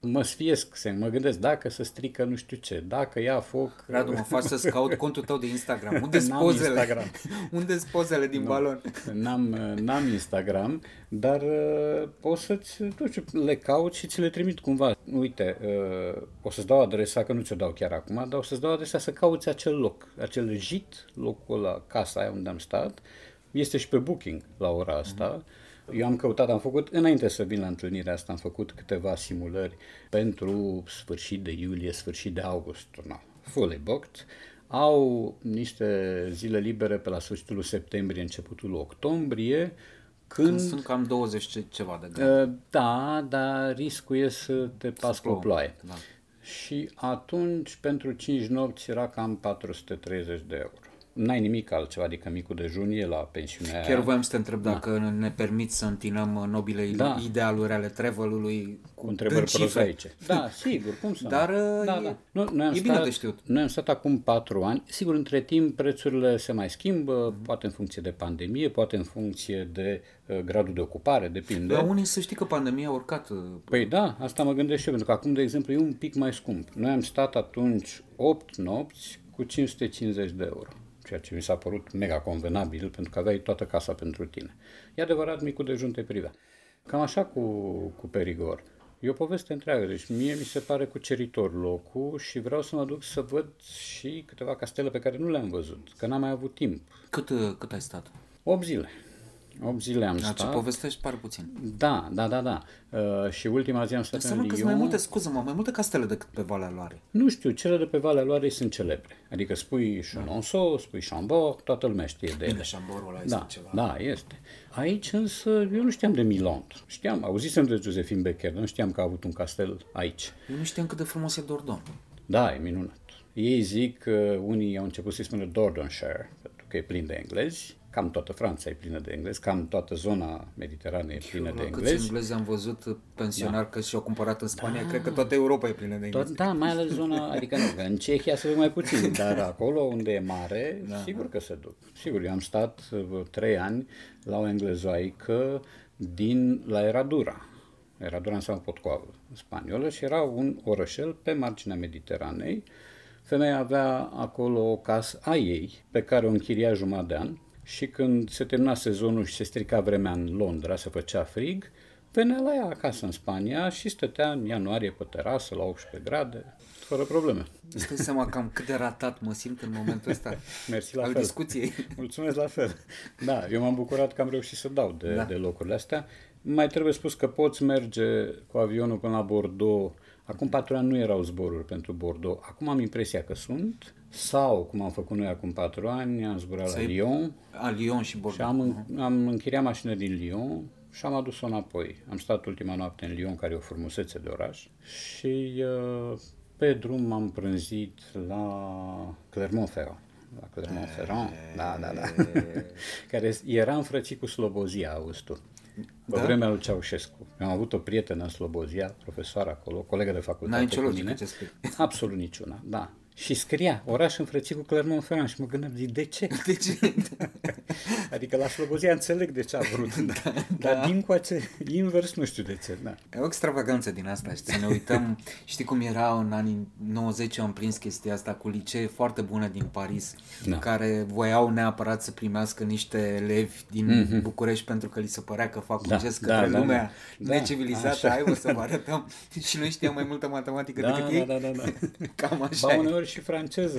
mă sfiesc, se mă gândesc dacă se strică nu știu ce, dacă ia foc... Radu, mă faci să-ți caut contul tău de Instagram. Unde sunt N-am pozele? Instagram. (laughs) Unde sunt pozele din balon? N-am, n-am Instagram, dar uh, o să-ți, nu știu, le caut și ți le trimit cumva. Uite, uh, o să-ți dau adresa, că nu ți-o dau chiar acum, dar o să-ți dau adresa să cauți acel loc, acel jit, locul la casa aia unde am stat. Este și pe booking la ora asta. Eu am căutat, am făcut, înainte să vin la întâlnirea asta, am făcut câteva simulări pentru sfârșit de iulie, sfârșit de august. No, fully booked. Au niște zile libere pe la sfârșitul septembrie, începutul octombrie, când... Când sunt cam 20 ce- ceva de grade. Uh, Da, dar riscul e să te pas cu o plouă, ploaie. da. Și atunci, pentru 5 nopți, era cam 430 de euro. N-ai nimic altceva, adică micul dejun e la pensiunea Chiar aia. voiam să te întreb dacă ne permit să întinăm uh, nobile Da. idealuri ale travel-ului cu cu întrebări dând cifre. prozaice. Da, (laughs) sigur, cum să nu? Dar, uh, da, e- da. Nu, noi am e bine stat, de știut. Noi am stat acum patru ani. Sigur, între timp prețurile se mai schimbă, poate în funcție de pandemie, poate în funcție de uh, gradul de ocupare, depinde. La unii să știi că pandemia a urcat. uh, Păi da, asta mă gândesc și eu, pentru că acum, de exemplu, e un pic mai scump. Noi am stat atunci 8 nopți cu 550 de euro, ceea ce mi s-a părut mega convenabil, pentru că aveai toată casa pentru tine. E adevărat, micul dejun te privea. Cam așa cu, cu Perigor. E o poveste întreagă, deci mie mi se pare cuceritor locul și vreau să mă duc să văd și câteva castele pe care nu le-am văzut, că n-am mai avut timp. Cât, uh, cât ai stat? 8 zile. 8 zile am Da, ce stat. povestești pare puțin. Da, da, da, da. Uh, și ultima zi am stat Înseamnă în că Lyon. sunt mai multe, scuză-mă, mai multe castele decât pe Valea Loarei. Nu știu, cele de pe Valea Loarei sunt celebre. Adică spui Chenonceau, spui Chambord, toată lumea știe de ele. Bine, Șamborul ăla este Da, ceva. da, este. Aici însă eu nu știam de Milan. Știam, auzisem de Josephine Becker, dar nu știam că a avut un castel aici. Eu nu știam cât de frumos e Dordon. Da, e minunat. Ei zic că unii au început să-i spună Dordogne pentru că e plin de englezi. Cam toată Franța e plină de englezi, cam toată zona mediterană e plină de La câți englezi. englezi am văzut uh, pensionari că și-au cumpărat în Spania, cred că toată Europa e plină de englezi. Tot, da, mai ales zona, adică nu, că în Cehia se duc mai puțin, (laughs) dar acolo unde e mare, da, sigur că se duc. Sigur, eu am stat uh, trei ani la o englezoaică din, la Eradura. Eradura înseamnă potcoavă în spaniolă și era un orășel pe marginea Mediteranei. Femeia avea acolo o casă a ei, pe care o închiria jumătate de an și când se termina sezonul și se strica vremea în Londra, se făcea frig, venea la ea acasă în Spania și stătea în ianuarie pe terasă la 18 grade, fără probleme. Îți dai seama cam cât de ratat mă simt în momentul ăsta (laughs) Mersi la al fel. discuției. Mulțumesc la fel. Da, eu m-am bucurat că am reușit să dau de, Da. da. de locurile astea. Mai trebuie spus că poți merge cu avionul până la Bordeaux. Acum patru ani nu erau zboruri pentru Bordeaux. Acum am impresia că sunt. Sau, cum am făcut noi acum patru ani, am zburat la Să-i- Lyon A, Lyon și și Bordeaux. am, în, am închiriat mașină din Lyon și am adus-o înapoi. Am stat ultima noapte în Lyon, care e o frumusețe de oraș, și uh, pe drum m-am prânzit la Clermont-Ferrand. La Clermont-Ferrand, da, da, da. (laughs) care era înfrățit cu Slobozia, auzi tu. Pe Da? vremea lui Ceaușescu. Eu am avut o prietenă în Slobozia, profesor acolo, colegă de facultate N-ai nicio cu logică mine. ce spui. Absolut niciuna, da. Și scria oraș înfrățit cu Clermont-Ferrand și mă gândeam, zic, de ce? De ce? (laughs) Adică la Slobozia înțeleg de ce a vrut, (laughs) da, dar da. din coace, invers, nu știu de ce. Da. E o extravaganță din asta, știi, ne uităm, știi cum era în anii 90, am prins chestia asta cu licee foarte bune din Paris, Da. care voiau neapărat să primească niște elevi din mm-hmm. București pentru că li se părea că fac Da, un gest da, către da, lumea da. necivilizată, Așa. hai mă să vă arătăm și noi știam mai multă matematică Da, decât da, ei. da, da, da. (laughs) Cam așa Ba e. uneori și franceză,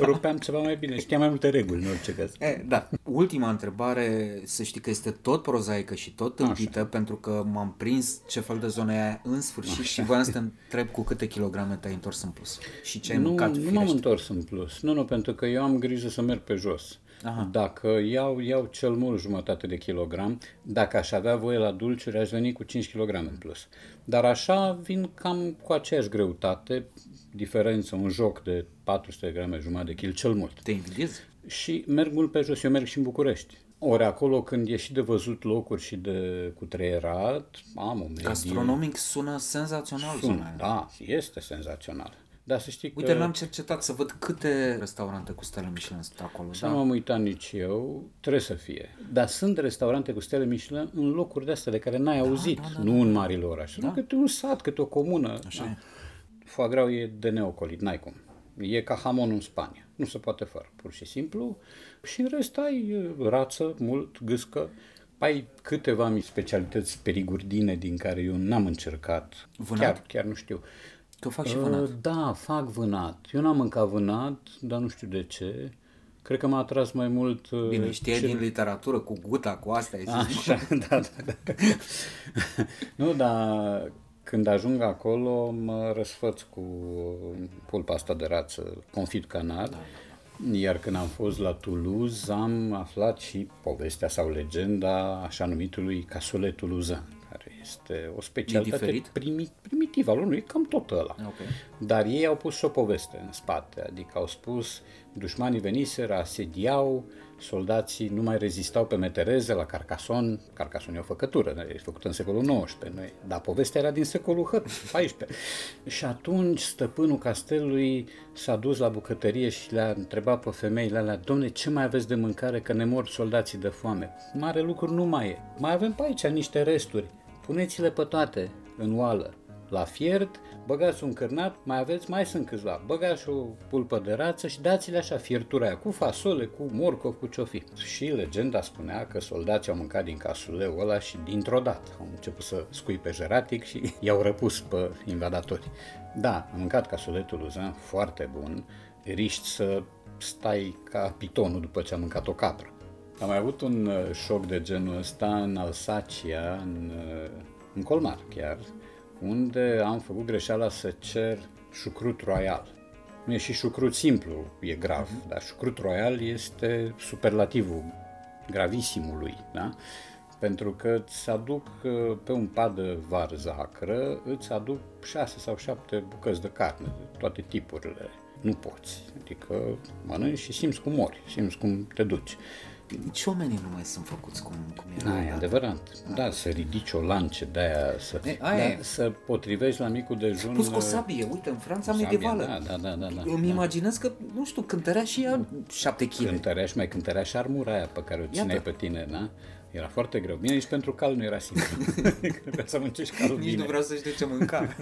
rupeam ceva mai bine, știam mai multe reguli în orice caz. E, da. Ultima întrebare, să știi că este tot prozaică și tot tâmpită, pentru că m-am prins ce fel de zonă e aia în sfârșit și voiam să te întreb cu câte kilograme te-ai întors în plus și ce ai Nu, mâncat, nu m-am firește. întors în plus. Nu, nu, pentru că eu am grijă să merg pe jos. Aha. Dacă iau, iau cel mult jumătate de kilogram, dacă aș avea voie la dulciuri, aș veni cu 5 kg în plus. Dar așa vin cam cu aceeași greutate, diferență, un joc de 400 de grame, jumătate de kil, cel mult. Te invidiez? Și merg mult pe jos, eu merg și în București. Ori acolo când e și de văzut locuri și de cutreierat, am o medie. Gastronomic sună senzațional zona Sun, aia. da, este senzațional. Dar să știi Uite, că... l-am cercetat să văd câte restaurante cu stele Michelin sunt acolo. Să Da? nu m-am uitat nici eu, trebuie să fie. Dar sunt restaurante cu stele Michelin în locuri de astea de care n-ai auzit, da, da, nu în marile orașe. Da. Câte un sat, câte o comună. Așa da. e. Foie gras e de neocolit, n-ai cum. E ca hamonul în Spania. Nu se poate fără, pur și simplu. Și în rest ai uh, rață, mult, gâscă. Ai câteva specialități perigurdine din care eu n-am încercat. Vânat? Chiar, chiar nu știu. Tu fac și Uh, vânat. Da, fac vânat. Eu n-am mâncat vânat, dar nu știu de ce. Cred că m-a atras mai mult... uh, Bine, știai ce- din literatură cu guta, cu asta, ai zis. Așa, (laughs) da, da, da. (laughs) nu, dar când ajung acolo mă răsfăț cu pulpa asta de rață, confit canal. Iar când am fost la Toulouse, am aflat și povestea sau legenda așa numitului cassoulet toulousain, care este o specialitate diferit? primi, primitivă al unui, e cam tot ăla. Ok. Dar ei au pus și o poveste în spate, adică au spus dușmanii veniseră, asediau, soldații nu mai rezistau pe metereze la Carcason, Carcason e o făcătură, e făcută în secolul XIX, noi, dar povestea era din secolul XIV. (laughs) și atunci stăpânul castelului s-a dus la bucătărie și le-a întrebat pe femeile alea, domne, ce mai aveți de mâncare că ne mor soldații de foame? Mare lucru nu mai e. Mai avem pe aici niște resturi. Puneți-le pe toate în oală la fiert, băgați un cârnat, mai aveți, mai sunt câțiva, băgați o pulpă de rață și dați-le așa fiertura aia, cu fasole, cu morcov, cu ce fi. Și legenda spunea că soldații au mâncat din casuleul ăla și dintr-o dată au început să scuipe jeratic și (laughs) i-au răpus pe invadatori. Da, am mâncat casuletul luzan foarte bun, riști să stai ca pitonul după ce am mâncat o capră. Am mai avut un uh, șoc de genul ăsta în Alsacia, în, uh, în Colmar chiar, unde am făcut greșeala să cer șucrut royal. Nu e și șucrut simplu, e grav, dar șucrut royal este superlativul gravisimului, da? Pentru că îți aduc uh, pe un pad de varză acră, îți aduc șase sau șapte bucăți de carne, de toate tipurile. Nu poți, adică mănânci și simți cum mori, simți cum te duci. Nici oamenii nu mai sunt făcuți cum, cum erau. Da, e odată. adevărat. Da, să ridici o lance de aia, să, E, aia e. da, să potrivești la micul dejun. Plus cu o uh, sabie, uite, în Franța sabie, medievală. Da, da, da, da, da. Îmi imaginez că, nu știu, cântărea și ea șapte kg. Cântărea și mai cântărea și armura aia pe care o țineai Iată. pe tine, da? Era foarte greu. Bine, nici pentru cal nu era simplu. (laughs) Trebuia să mănânci calul Nici bine. nu vreau să știu ce mânca. (laughs)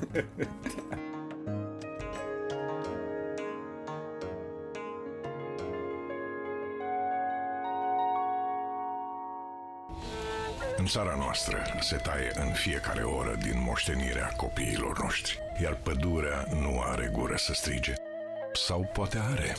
În țara noastră se taie în fiecare oră din moștenirea copiilor noștri, iar pădurea nu are gură să strige. Sau poate are.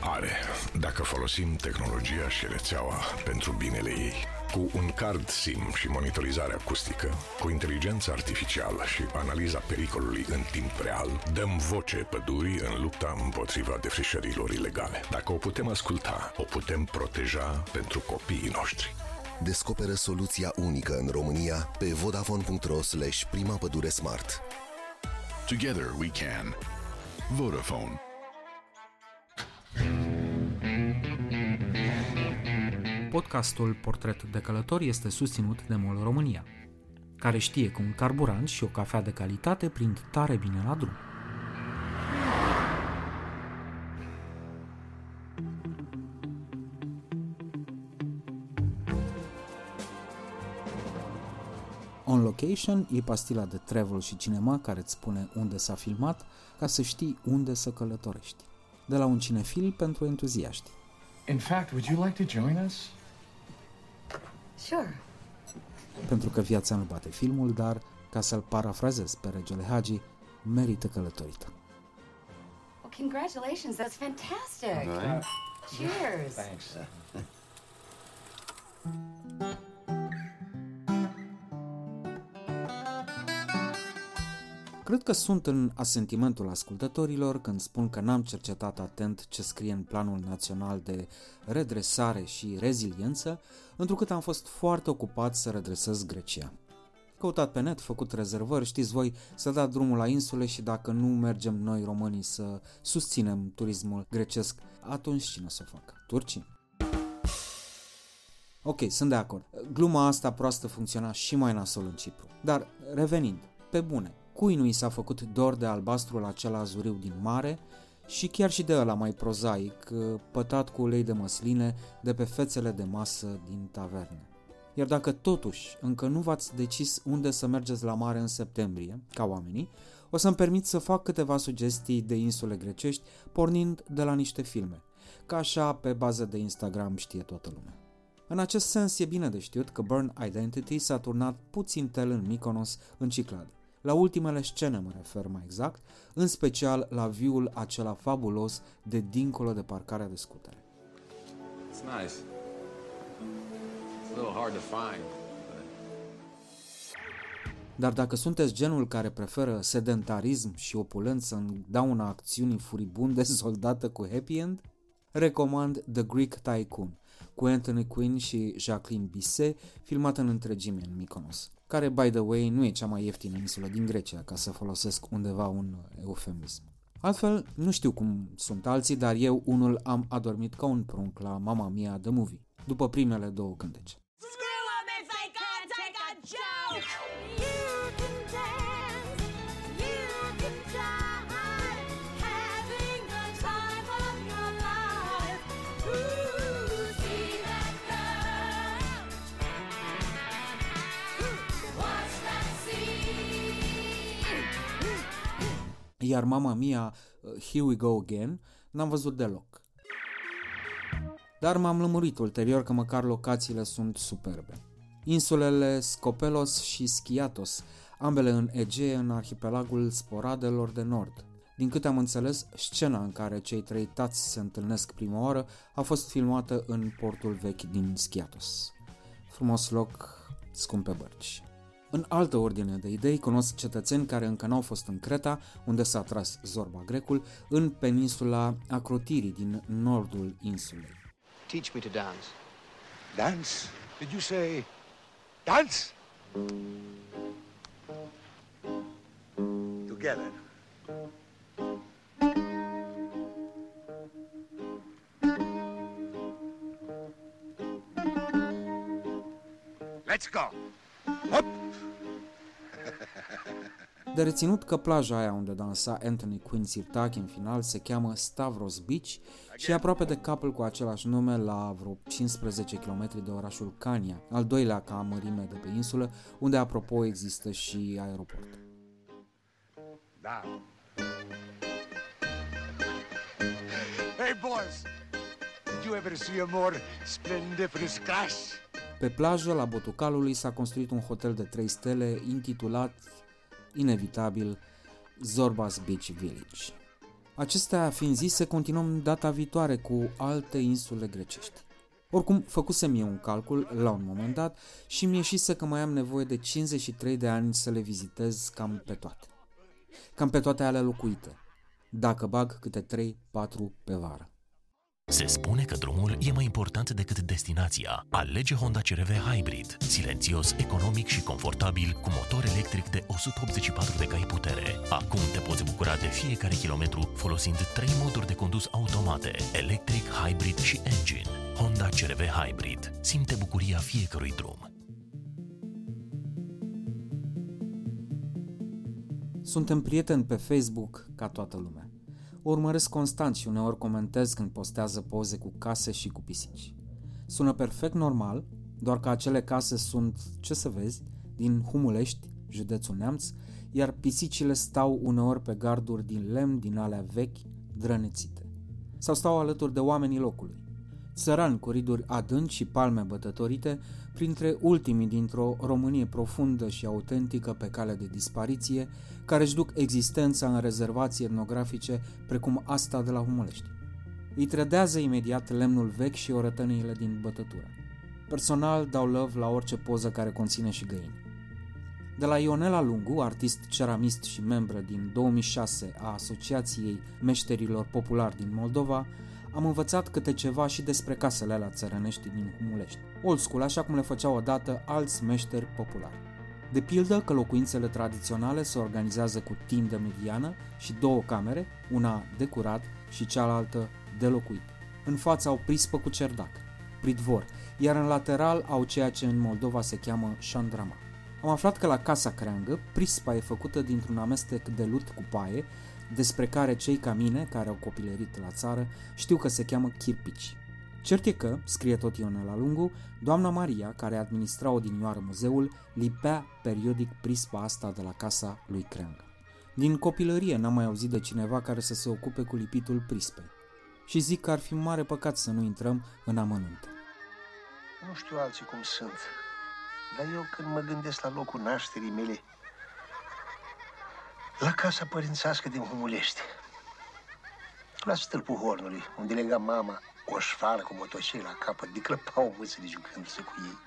Are, dacă folosim tehnologia și rețeaua pentru binele ei. Cu un card SIM și monitorizare acustică, cu inteligență artificială și analiza pericolului în timp real, dăm voce pădurii în lupta împotriva defrișărilor ilegale. Dacă o putem asculta, o putem proteja pentru copiii noștri. Descoperă soluția unică în România pe vodafone.ro slash prima pădure smart. Together we can. Vodafone. Podcastul Portret de Călător este susținut de MOL România, care știe că un carburant și o cafea de calitate prind tare bine la drum. Location e pastila de travel și cinema care îți spune unde s-a filmat ca să știi unde să călătorești. De la un cinefil pentru entuziaști. In fact, would you like to join us? Sure. Pentru că viața nu bate filmul, dar, ca să-l parafrazez pe regele Hagi, merită călătorită. Well, congratulations. That's fantastic. Cheers. Thanks. (laughs) Cred că sunt în asentimentul ascultătorilor când spun că n-am cercetat atent ce scrie în Planul Național de Redresare și Reziliență, întrucât am fost foarte ocupat să redresez Grecia. Căutat pe net, făcut rezervări, știți voi, să da drumul la insule și dacă nu mergem noi românii să susținem turismul grecesc, atunci cine o să o facă? Turcii? Ok, sunt de acord. Gluma asta proastă funcționa și mai nasol în Cipru. Dar, revenind, pe bune, cui nu i s-a făcut dor de albastrul acela azuriu din mare și chiar și de ăla mai prozaic, pătat cu ulei de măsline de pe fețele de masă din taverne. Iar dacă totuși încă nu v-ați decis unde să mergeți la mare în septembrie, ca oamenii, o să-mi permit să fac câteva sugestii de insule grecești, pornind de la niște filme. Ca așa, pe bază de Instagram știe toată lumea. În acest sens, e bine de știut că Burn Identity s-a turnat puțin tel în Mykonos, în Ciclade. La ultimele scene mă refer mai exact, în special la viul acela fabulos de dincolo de parcarea de scutere. It's nice. It's a little hard to find. Dar dacă sunteți genul care preferă sedentarism și opulență în dauna acțiunii furibunde (laughs) soldată cu happy end, recomand The Greek Tycoon, cu Anthony Quinn și Jacqueline Bisset, filmat în întregime în Mykonos, care, by the way, nu e cea mai ieftină insulă din Grecia, ca să folosesc undeva un eufemism. Altfel, nu știu cum sunt alții, dar eu unul am adormit ca un prunc la Mama Mia The Movie, după primele două cântece. Iar Mama Mia, uh, Here We Go Again, n-am văzut deloc. Dar m-am lămurit ulterior că măcar locațiile sunt superbe. Insulele Scopelos și Skiatos, ambele în Egee, în arhipelagul Sporadelor de Nord. Din câte am înțeles, scena în care cei trei tați se întâlnesc prima oară a fost filmată în portul vechi din Skiatos. Frumos loc, scumpe bărci. În altă ordine de idei, cunosc cetățeni care încă n-au fost în Creta, unde s-a tras Zorba Grecul, în peninsula Acrotirii din nordul insulei. Teach me to dance. Dance? Did you say dance? Together. Let's go. Hop! De reținut că plaja aia unde dansa Anthony Quinn Sirtaki în final se cheamă Stavros Beach și e aproape de capul cu același nume la vreo 15 km de orașul Kania, al doilea ca mărime de pe insulă, unde apropo există și aeroport. Da. Hey, boys! Did you ever see a more splendiferous crash? Pe plajă, la Botucalului, s-a construit un hotel de 3 stele intitulat, inevitabil, Zorbas Beach Village. Acestea fiind zise, continuăm data viitoare cu alte insule grecești. Oricum, făcusem eu un calcul la un moment dat și mi ieșise că mai am nevoie de 53 de ani să le vizitez cam pe toate. Cam pe toate alea locuite, dacă bag câte 3-4 pe vară. Se spune că drumul e mai important decât destinația. Alege Honda CRV Hybrid, silențios, economic și confortabil, cu motor electric de 184 de cai putere. Acum te poți bucura de fiecare kilometru folosind trei moduri de condus automate, electric, hybrid și engine. Honda CRV Hybrid. Simte bucuria fiecărui drum. Suntem prieteni pe Facebook ca toată lumea. O urmăresc constant și uneori comentez când postează poze cu case și cu pisici. Sună perfect normal, doar că acele case sunt, ce să vezi, din Humulești, județul Neamț, iar pisicile stau uneori pe garduri din lemn din alea vechi, drănețite. Sau stau alături de oamenii locului. Țărani cu riduri adânci și palme bătătorite, printre ultimii dintr-o Românie profundă și autentică pe cale de dispariție, care își duc existența în rezervații etnografice precum asta de la Humulești. Îi trădează imediat lemnul vechi și orătăniile din bătătură. Personal dau love la orice poză care conține și găini. De la Ionela Lungu, artist ceramist și membră din 2006 a Asociației Meșterilor Populari din Moldova, am învățat câte ceva și despre casele alea țărănești din Humulești. Old school, așa cum le făceau odată alți meșteri populari. De pildă că locuințele tradiționale se organizează cu tindă mediană și două camere, una de curat și cealaltă de locuit. În față au prispă cu cerdac, pridvor, iar în lateral au ceea ce în Moldova se cheamă șandrama. Am aflat că la Casa Creangă, prispa e făcută dintr-un amestec de lut cu paie, despre care cei ca mine, care au copilărit la țară, știu că se cheamă chirpici. Cert e că, scrie tot Ionela Lungu, doamna Maria, care administra odinioară muzeul, lipea periodic prispa asta de la casa lui Creangă. Din copilărie n-am mai auzit de cineva care să se ocupe cu lipitul prispei. Și zic că ar fi mare păcat să nu intrăm în amănunte. Nu știu alții cum sunt, dar eu când mă gândesc la locul nașterii mele, la casa părințească din Humulești, la stâlpul hornului, unde lega mama o șfară cu motocei la capăt, de clăpau mâțele jucându-se cu ei.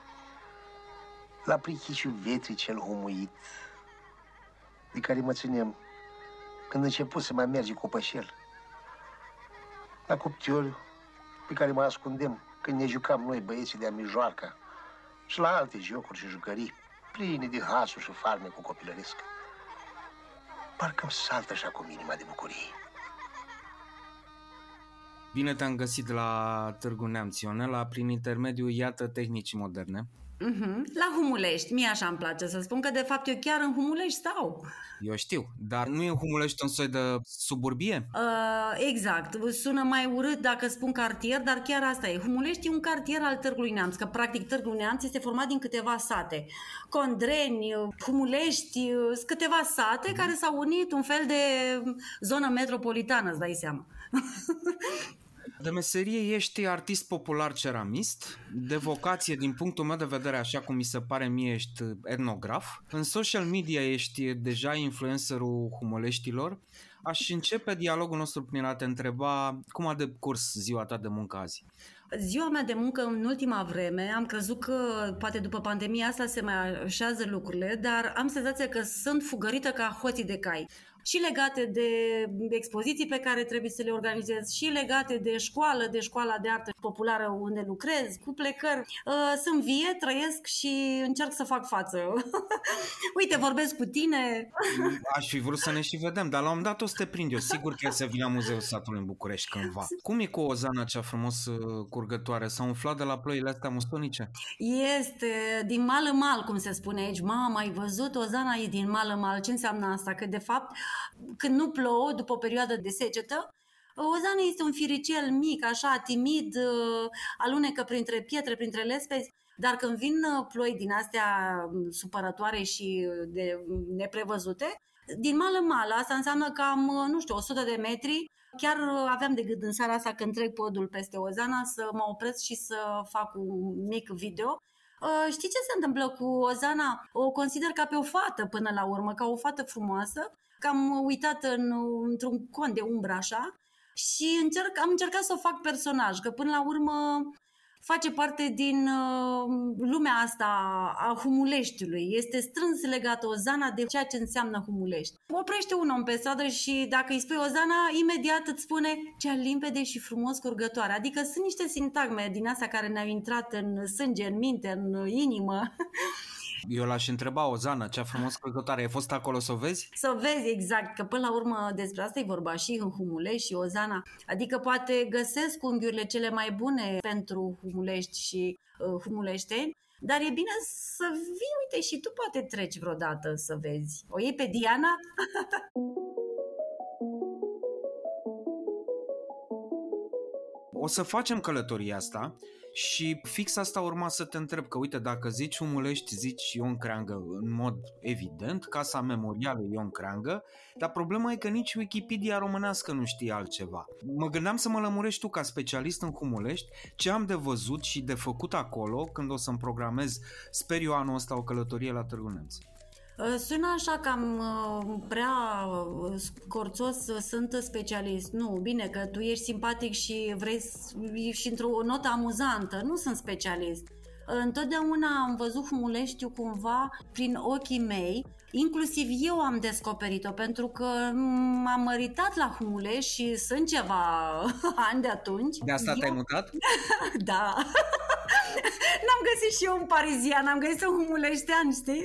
La prichiciul vetrii cel humuit, de care mă ținem când început să mai merge cu pășel. La cuptiorul pe care mă ascundem când ne jucam noi băieții de-a mijoarca și la alte jocuri și jucării pline de hasuri și farme cu copilăresc. Parcă-mi saltă așa cu inima de bucurie. Bine te-am găsit la Târgu Neamț, Ionela, prin intermediul Iată Tehnici Moderne. Mhm. La Humulești, mie așa îmi place să spun că de fapt eu chiar în Humulești stau. Eu știu, dar nu e Humulești un soi de suburbie? Uh, exact, sună mai urât dacă spun cartier, dar chiar asta e. Humulești e un cartier al Târgului Neamț, că practic Târgul Neamț este format din câteva sate. Condreni, Humulești, sunt câteva sate care s-au unit un fel de zonă metropolitană, îți dai seama. (laughs) De meserie ești artist popular ceramist, de vocație din punctul meu de vedere, așa cum mi se pare mie, ești etnograf. În social media ești deja influencerul humoleștilor. Aș începe dialogul nostru prin a te întreba cum a decurs ziua ta de muncă azi. Ziua mea de muncă în ultima vreme, am crezut că poate după pandemia asta se mai așează lucrurile, dar am senzația că sunt fugărită ca hoții de cai. Și legate de expoziții pe care trebuie să le organizez, și legate de școală, de școala de artă populară unde lucrez, cu plecări. Uh, Sunt vie, trăiesc și încerc să fac față. (laughs) Uite, vorbesc cu tine. Aș fi vrut să ne și vedem, dar la un moment dat o să te prind eu. Sigur că e să vin la Muzeul Satului în București cândva. Cum e cu Ozana cea frumos uh, curgătoare? S-a umflat de la ploile astea musonice? Este din mal în mal, cum se spune aici. Mama, ai văzut? Ozana e din mal în mal. Ce înseamnă asta? Că, de fapt, când nu plouă, după o perioadă de secetă, Ozana este un firicel mic, așa, timid, uh, alunecă printre pietre, printre lespezi, dar când vin uh, ploi din astea um, supărătoare și uh, de neprevăzute, din mal în mal, asta înseamnă cam, uh, nu știu, 100 de metri, Chiar uh, aveam de gând în seara asta când trec podul peste Ozana să mă opresc și să fac un mic video. Uh, Știi ce se întâmplă cu Ozana? O consider ca pe o fată până la urmă, ca o fată frumoasă, că am uitat în, într-un cont de umbră așa și încerc, am încercat să o fac personaj, că până la urmă face parte din uh, lumea asta a Humuleștiului. Este strâns legată Ozana de ceea ce înseamnă Humulești. Oprește un om pe stradă și dacă îi spui Ozana, imediat îți spune cea limpede și frumos curgătoare. Adică sunt niște sintagme din astea care ne-au intrat în sânge, în minte, în inimă. (laughs) Eu l-aș întreba, Ozana, cea frumos călcătoare, ai fost acolo să o vezi? Să vezi exact, că până la urmă despre asta e vorba și în Humulești și Ozana. Adică poate găsesc unghiurile cele mai bune pentru Humulești și uh, Humuleșteni, dar e bine să vii, uite, și tu poate treci vreodată să vezi. O iei pe Diana? (laughs) O să facem călătoria asta și fix asta urma să te întreb, că uite, dacă zici Humulești, zici Ion Creangă în mod evident, Casa Memorială Ion Creangă, dar problema e că nici Wikipedia românească nu știe altceva. Mă gândeam să mă lămurești tu ca specialist în Humulești ce am de văzut și de făcut acolo când o să-mi programez, sper eu anul ăsta, o călătorie la Târgu Neamț. Uh, Sună așa cam uh, prea uh, scorțos, uh, sunt specialist. Nu, bine că tu ești simpatic și vrei s- și într-o notă amuzantă. Nu sunt specialist. Întotdeauna am văzut Humuleștiu cumva prin ochii mei, inclusiv eu am descoperit-o pentru că m-am măritat la Humulești și sunt ceva (laughs) ani de atunci. De asta eu... te-ai mutat? (laughs) da. (laughs) N-am găsit și eu un parizian, am găsit un humuleștean, știi?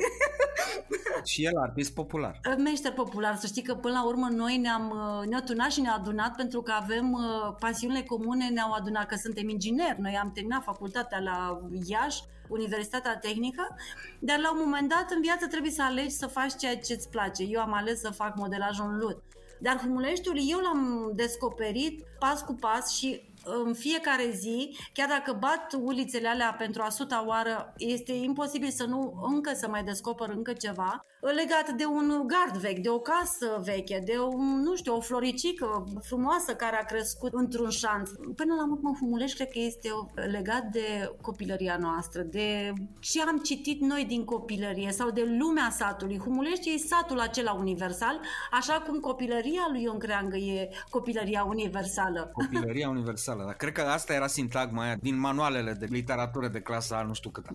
și el artist popular. Meșter popular, să știi că până la urmă noi ne-am, uh, ne-au tunat și ne-au adunat pentru că avem uh, pasiunile comune, ne-au adunat că suntem ingineri. Noi am terminat facultatea la Iași, Universitatea Tehnică, dar la un moment dat în viață trebuie să alegi să faci ceea ce îți place. Eu am ales să fac modelaj în lut. Dar Humuleștiul eu l-am descoperit pas cu pas și în fiecare zi, chiar dacă bat ulițele alea pentru a suta oară, este imposibil să nu încă să mai descoper încă ceva legat de un gard vechi, de o casă veche, de o, nu știu, o floricică frumoasă care a crescut într-un șanț. Până la urmă, Humulești cred că este legat de copilăria noastră, de ce am citit noi din copilărie sau de lumea satului. Humulești e satul acela universal, așa cum copilăria lui Ion Creangă e copilăria universală. Copilăria universală, dar cred că asta era sintagma aia din manualele de literatură de clasa nu știu cât. Uh,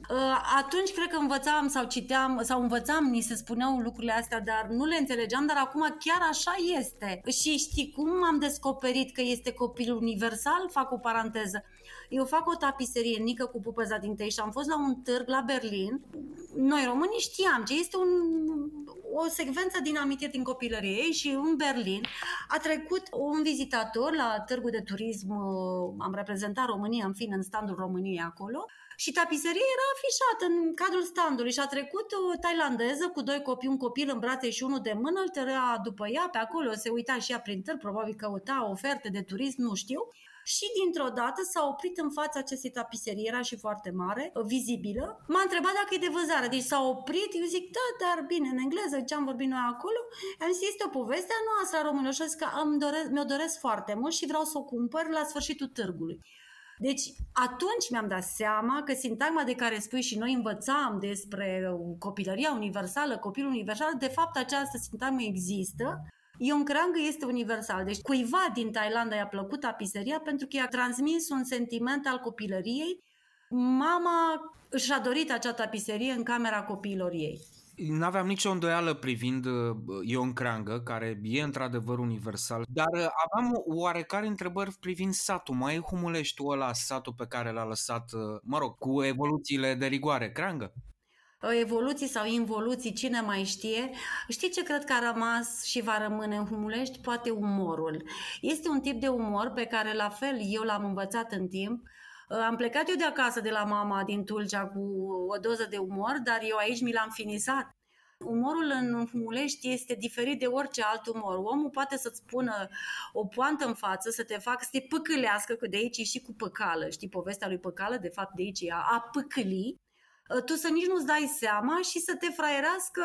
Atunci cred că învățam sau citeam sau învățam, ni se spuneau lucrurile astea, dar nu le înțelegeam, dar acum chiar așa este. Și știi cum am descoperit că este copil universal? Fac o paranteză. Eu fac o tapiserie mică cu pupăza din tei și am fost la un târg la Berlin. Noi românii știam ce este un, o secvență din amintiri din copilărie ei și în Berlin a trecut un vizitator la târgul de turism, uh, am reprezentat România, în fine, în standul României acolo, și tapiseria era afișată în cadrul standului și a trecut o tailandeză cu doi copii, un copil în brațe și unul de mână, îl tărea după ea pe acolo, se uita și ea prin târg, probabil căuta oferte de turism, nu știu. Și dintr-o dată s-a oprit în fața acestei tapiserii, era și foarte mare, vizibilă. M-a întrebat dacă e de vânzare, deci s-a oprit, eu zic, da, dar bine, în engleză, ce am vorbit noi acolo, am zis, este o poveste a noastră a românilor și am zis că îmi doresc, mi-o doresc foarte mult și vreau să o cumpăr la sfârșitul târgului. Deci atunci mi-am dat seama că sintagma de care spui și noi învățam despre copilăria universală, copilul universal, de fapt această sintagmă există. Ion Creangă este universal. Deci cuiva din Thailanda i-a plăcut tapiseria pentru că i-a transmis un sentiment al copilăriei. Mama și-a dorit acea tapiserie în camera copiilor ei. N-aveam nicio îndoială privind uh, Ion Creangă, care e într-adevăr universal, dar uh, aveam oarecare întrebări privind satul. Mai e Humuleștiul ăla, satul pe care l-a lăsat, uh, mă rog, cu evoluțiile de rigoare, Creangă? evoluții sau involuții, cine mai știe. Știi ce cred că a rămas și va rămâne în Humulești? Poate umorul. Este un tip de umor pe care la fel eu l-am învățat în timp. Am plecat eu de acasă de la mama din Tulcea cu o doză de umor, dar eu aici mi l-am finisat. Umorul în Humulești este diferit de orice alt umor. Omul poate să-ți pună o poantă în față, să te facă să te păcălească, că de aici e și cu păcală. Știi povestea lui Păcală? De fapt, de aici e a, a păcăli tu să nici nu-ți dai seama și să te fraierească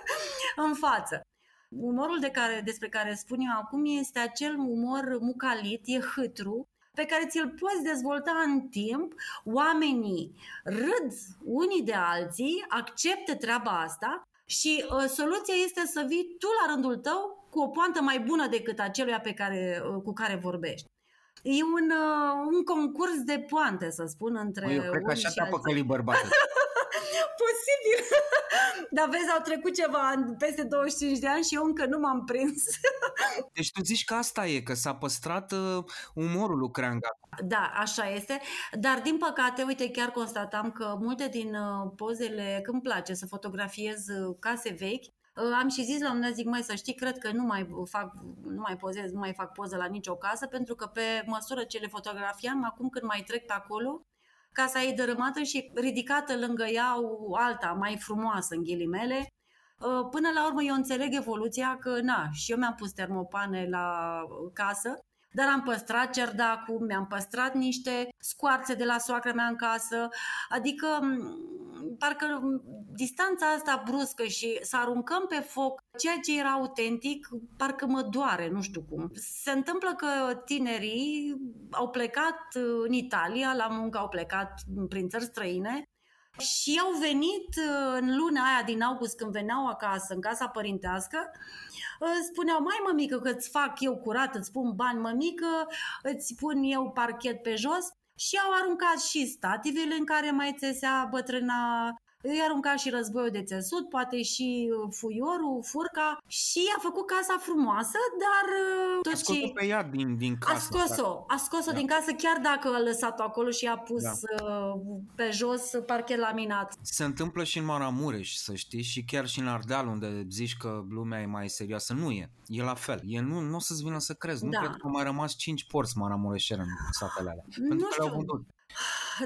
(laughs) în față. Umorul de care, despre care spun eu acum este acel umor mucalit, e hâtru, pe care ți-l poți dezvolta în timp, oamenii râd unii de alții, acceptă treaba asta și uh, soluția este să vii tu la rândul tău cu o poantă mai bună decât aceluia pe care, uh, cu care vorbești. E un, uh, un concurs de poante, să spun, între Bă, eu cred că unii așa și te-a alții. păcălit bărbatul. (laughs) (laughs) Posibil. (laughs) Dar vezi, au trecut ceva ani, peste 25 de ani și eu încă nu m-am prins. (laughs) Deci tu zici că asta e, că s-a păstrat uh, umorul lui Creanga. Da, așa este, dar din păcate, uite, chiar constatam că multe din uh, pozele, când îmi place să fotografiez uh, case vechi, uh, am și zis la un moment dat, zic, mai să știi, cred că nu mai fac, nu mai pozez, nu mai fac poză la nicio casă, pentru că pe măsură ce le fotografiam, acum când mai trec pe acolo, casa e dărâmată și ridicată lângă ea o alta, mai frumoasă, în ghilimele, Uh, Până la urmă eu înțeleg evoluția că, na, și eu mi-am pus termopane la casă, dar am păstrat cerdacul, mi-am păstrat niște scoarțe de la soacră mea în casă, adică m, parcă m, distanța asta bruscă și să aruncăm pe foc ceea ce era autentic, parcă mă doare, nu știu cum. Se întâmplă că tinerii au plecat uh, în Italia, la muncă au plecat prin țări străine, și au venit uh, în luna aia din august când veneau acasă, în casa părintească, uh, spuneau, mai mămică că îți fac eu curat, îți pun bani mămică, îți pun eu parchet pe jos și au aruncat și stativele în care mai țesea bătrâna îi arunca și războiul de țesut, poate și uh, fuiorul, furca și a făcut casa frumoasă, dar uh, A tot scos-o ce... pe ea din, din A casă. scos-o, a scos-o Da. din casă chiar dacă a lăsat-o acolo și a pus Da. uh, pe jos parchet laminat. Se întâmplă și în Maramureș, să știi, și chiar și în Ardeal, unde zici că lumea e mai serioasă. Nu e. E la fel. E, nu, nu o să-ți vină să crezi. Nu Da. cred că au mai rămas 5 porți maramureșeri în satele alea. Nu Pentru că le-au știu. vândut.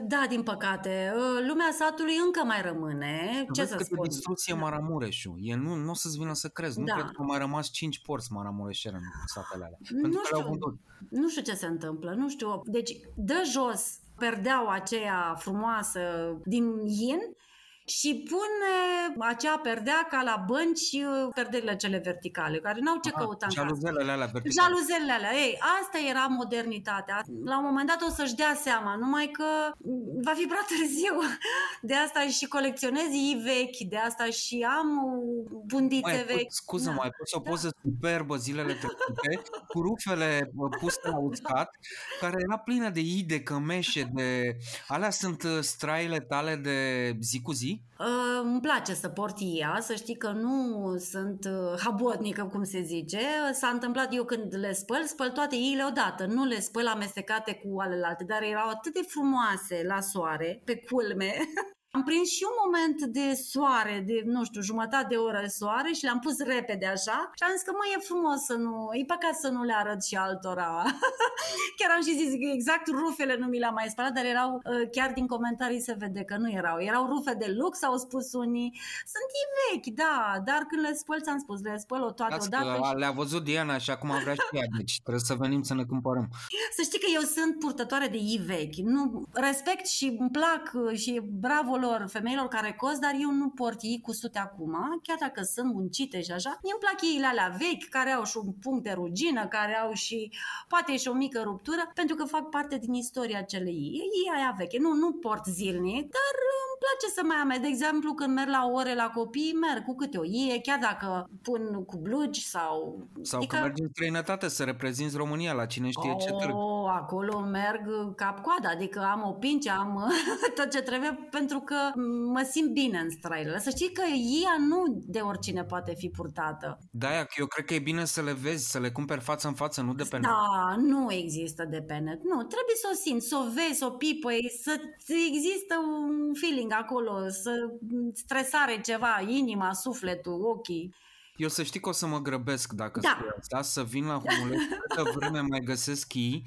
Da, din păcate. Uh, Lumea satului încă mai rămâne. Ce Vezi să cât de spun? distruție Maramureșul. E, nu, nu o să-ți vină să crezi. Nu Da. cred că au mai rămas 5 porți maramureșeri în satele alea. Nu Pentru că le-au știu. vândut. Nu știu ce se întâmplă, nu știu. Deci, dă jos perdeaua aceea frumoasă din yin și pune acea perdea ca la bănci uh, perderile cele verticale, care n-au ce căuta în casă. Jaluzelele alea verticale. Jaluzelele alea. Ei, asta era modernitatea. La un moment dat o să-și dea seama, numai că va fi prea (laughs) târziu. De asta și colecționez ei vechi, de asta și am bundițe Mai, vechi. scuză, mai ai pus o poză superbă zilele trecute cu rufele bă, puse la uscat, care era plină de ii, de cămeșe, de... Alea sunt uh, straile tale de zi cu zi? Uh, îmi place să port ea, să știi că nu sunt uh, habotnică, cum se zice. S-a întâmplat eu când le spăl, spăl toate iile odată, nu le spăl amestecate cu alelalte, dar erau atât de frumoase la soare, pe culme. (laughs) Am prins și un moment de soare, de, nu știu, jumătate de oră de soare și le-am pus repede așa și am zis că mai e frumos să nu, e păcat să nu le arăt și altora. (laughs) chiar am și zis că exact rufele nu mi le-am mai spălat, dar erau, uh, chiar din comentarii se vede că nu erau. Erau rufe de lux, au spus unii. Sunt ei vechi, da, dar când le spăl, ți-am spus, le spăl o toate Las odată. că și- le-a văzut Diana și acum vrea și ea, deci trebuie să venim să ne cumpărăm. Să știi că eu sunt purtătoare de ei vechi. Nu, respect și îmi plac uh, și bravo lor, femeilor care cos, dar eu nu port ei cu sute acum, chiar dacă sunt muncite și așa. Mie îmi plac ei alea vechi, care au și un punct de rugină, care au și poate și o mică ruptură, pentru că fac parte din istoria acelei ei. Ei aia veche. Nu, nu port zilnic, dar uh, îmi place să mai am. De exemplu, când merg la ore la copii, merg cu câte o ie, chiar dacă pun cu blugi sau... Sau Adică- că mergi în străinătate să reprezinți România la cine știe ce târg. Oh, acolo merg cap-coadă, adică am o pince, am (laughs) tot ce trebuie pentru că mă simt bine în straile. Să știi că ea nu de oricine poate fi purtată. Da, eu cred că e bine să le vezi, să le cumperi față în față, nu de pe net. Da, nu există de pe net. Nu, trebuie să o simți, să o vezi, să o pipăi, să există un feeling acolo, să stresare ceva, inima, sufletul, ochii. Eu să știi că o să mă grăbesc dacă Da. spui asta, să vin la Humulești, câte vreme mai găsesc chii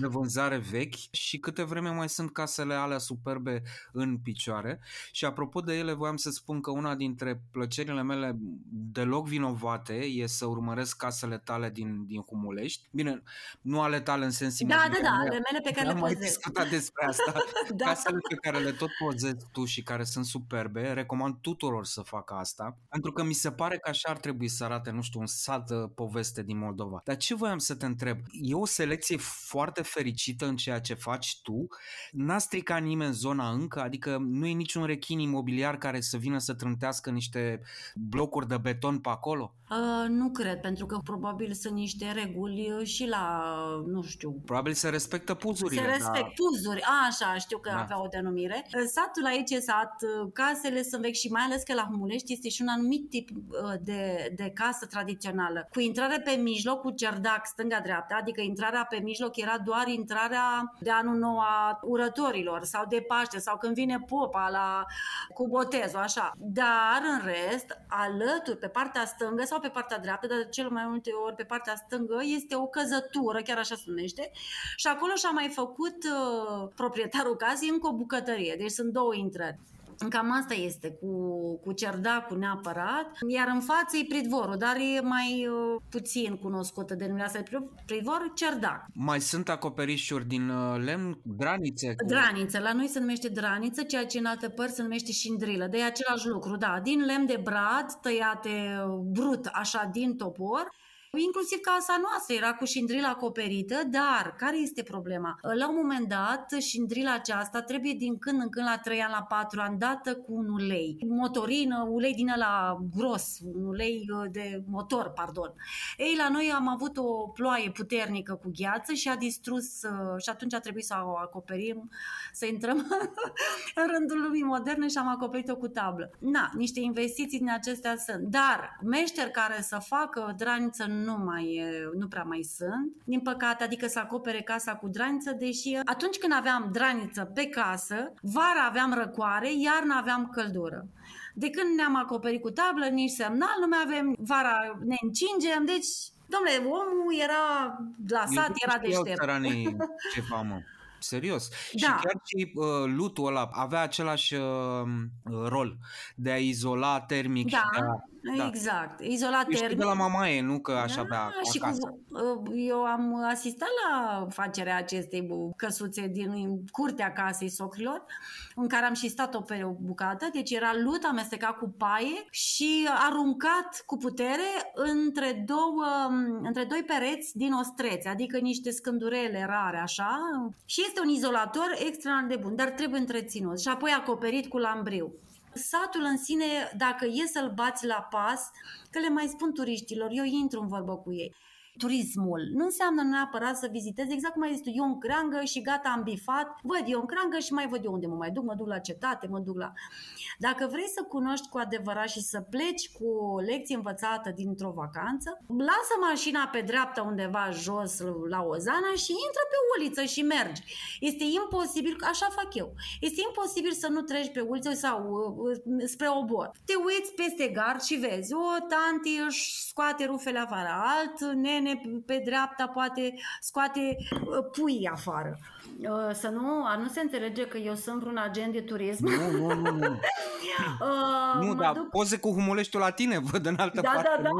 de vânzare vechi și câte vreme mai sunt casele alea superbe în picioare. Și apropo de ele, voiam să spun că una dintre plăcerile mele deloc vinovate e să urmăresc casele tale din, din Humulești. Bine, nu ale tale în sens Da, imaginar. da, da, ale mele pe care Am le mai pozez. discutat despre asta. (laughs) Da. Casele pe care le tot pozezi tu și care sunt superbe, recomand tuturor să facă asta, pentru că mi se pare că așa ar trebui să arate, nu știu, un sat uh, poveste din Moldova. Dar ce voiam să te întreb? E o selecție foarte fericită în ceea ce faci tu? N-a stricat nimeni zona încă? Adică nu e niciun rechin imobiliar care să vină să trântească niște blocuri de beton pe acolo? Uh, nu cred, pentru că probabil sunt niște reguli uh, și la, nu știu, Probabil se respectă puzurile. Se respect dar- puzuri, așa, știu că Da. avea o denumire. Satul aici e sat, casele sunt vechi și mai ales că la Humulești este și un anumit tip uh, de, de casă tradițională. Cu intrare pe mijloc, cu cerdac stânga-dreapta, adică intrarea pe mijloc era doar intrarea de anul nou a urătorilor sau de Paște sau când vine popa la, cu botezul, așa. Dar în rest, alături, pe partea stângă sau pe partea dreaptă, dar de cel mai multe ori pe partea stângă, este o căzătură, chiar așa se numește, și acolo și-a mai făcut uh, proprietarul casei încă o bucătărie, deci sunt două intrări. Cam asta este, cu, cu cerdacul neapărat, iar în față e pridvorul, dar e mai uh, puțin cunoscută denumirea asta de pridvor, cerdac. Mai sunt acoperișuri din uh, lemn, granițe? cu- Draniță, la noi se numește draniță, ceea ce în alte părți se numește șindrilă. De e același lucru, da, din lemn de brad, tăiate uh, brut, așa, din topor, Inclusiv casa noastră era cu șindrila acoperită, dar care este problema? La un moment dat, șindrila aceasta trebuie din când în când la 3 ani, la 4 ani, dată cu un ulei. Motorină, ulei din la gros, un ulei uh, de motor, pardon. Ei, la noi am avut o ploaie puternică cu gheață și a distrus uh, și atunci a trebuit să o acoperim, să intrăm (laughs) în rândul lumii moderne și am acoperit-o cu tablă. Na, niște investiții din acestea sunt. Dar meșteri care să facă draniță nu mai e- nu prea mai sunt. Din păcate, adică să acopere casa cu draniță, deși atunci când aveam draniță pe casă, vara aveam răcoare, iarna aveam căldură. De când ne-am acoperit cu tablă, nici semnal nu mai avem, vara ne încingem, deci Domnule, omul era glasat, Eu era nu știau deștept. țăranii (laughs) ce famă. Serios. Și Da. chiar și uh, lutul ăla avea același uh, rol de a izola termic Da, și de a... exact. Izolat Eu știu termic. de la mamaie, nu că aș Da, avea și acasă. cu, uh, eu am asistat la facerea acestei bu- căsuțe din curtea casei socrilor, în care am și stat o pe o bucată, deci era lut amestecat cu paie și aruncat cu putere între, două, între doi pereți din ostrețe, adică niște scândurele rare, așa, și este un izolator extraordinar de bun, dar trebuie întreținut și apoi acoperit cu lambriu. Satul în sine, dacă e să-l bați la pas, că le mai spun turiștilor, eu intru în vorbă cu ei. Turismul nu înseamnă neapărat să vizitezi exact cum ai zis tu, eu în creangă și gata, am bifat, văd eu în creangă și mai văd eu unde mă mai duc, mă duc la cetate, mă duc la... Dacă vrei să cunoști cu adevărat și să pleci cu o lecție învățată dintr-o vacanță, lasă mașina pe dreapta undeva jos la Ozana și intră pe uliță și mergi. Este imposibil, așa fac eu, este imposibil să nu treci pe uliță sau uh, spre obor. Te uiți peste gard și vezi, o tanti își scoate rufele afară, alt nene pe dreapta poate scoate uh, pui afară. Uh, Să nu, a nu se înțelege că eu sunt vreun agent de turism. Nu, nu, nu, nu. (laughs) Uh, nu, mă dar duc- poze cu humuleștiul la tine, văd în altă Da, parte. da, da. nu?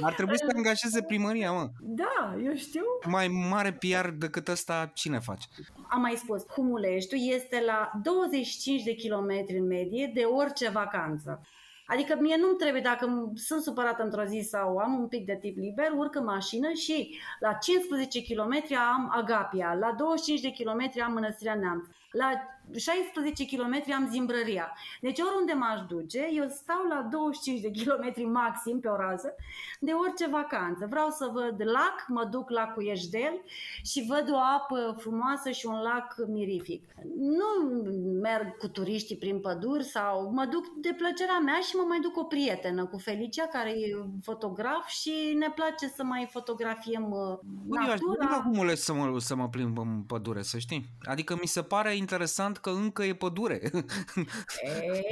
Ar trebui să te angajeze primăria, mă. Da, eu știu. Mai mare PR decât ăsta, cine face? Am mai spus, Humuleștiul este la 25 de kilometri în medie de orice vacanță. Adică mie nu-mi trebuie, dacă m- sunt supărată într-o zi sau am un pic de tip liber, urc în mașină și la 15 km am Agapia, la 25 de km am Mănăstirea Neamț, la 16 km am Zimbrăria. Deci oriunde m-aș duce, eu stau la 25 de km maxim pe o rază de orice vacanță. Vreau să văd lac, mă duc la Cuieșdel și văd o apă frumoasă și un lac mirific. Nu merg cu turiștii prin păduri sau mă duc de plăcerea mea și mă mai duc cu o prietenă, cu Felicia, care e fotograf și ne place să mai fotografiem uh, Bă, eu aș dori la natura. Humulești să mă, să mă plimb în pădure, să știi. Adică mi se pare interesant că încă e pădure.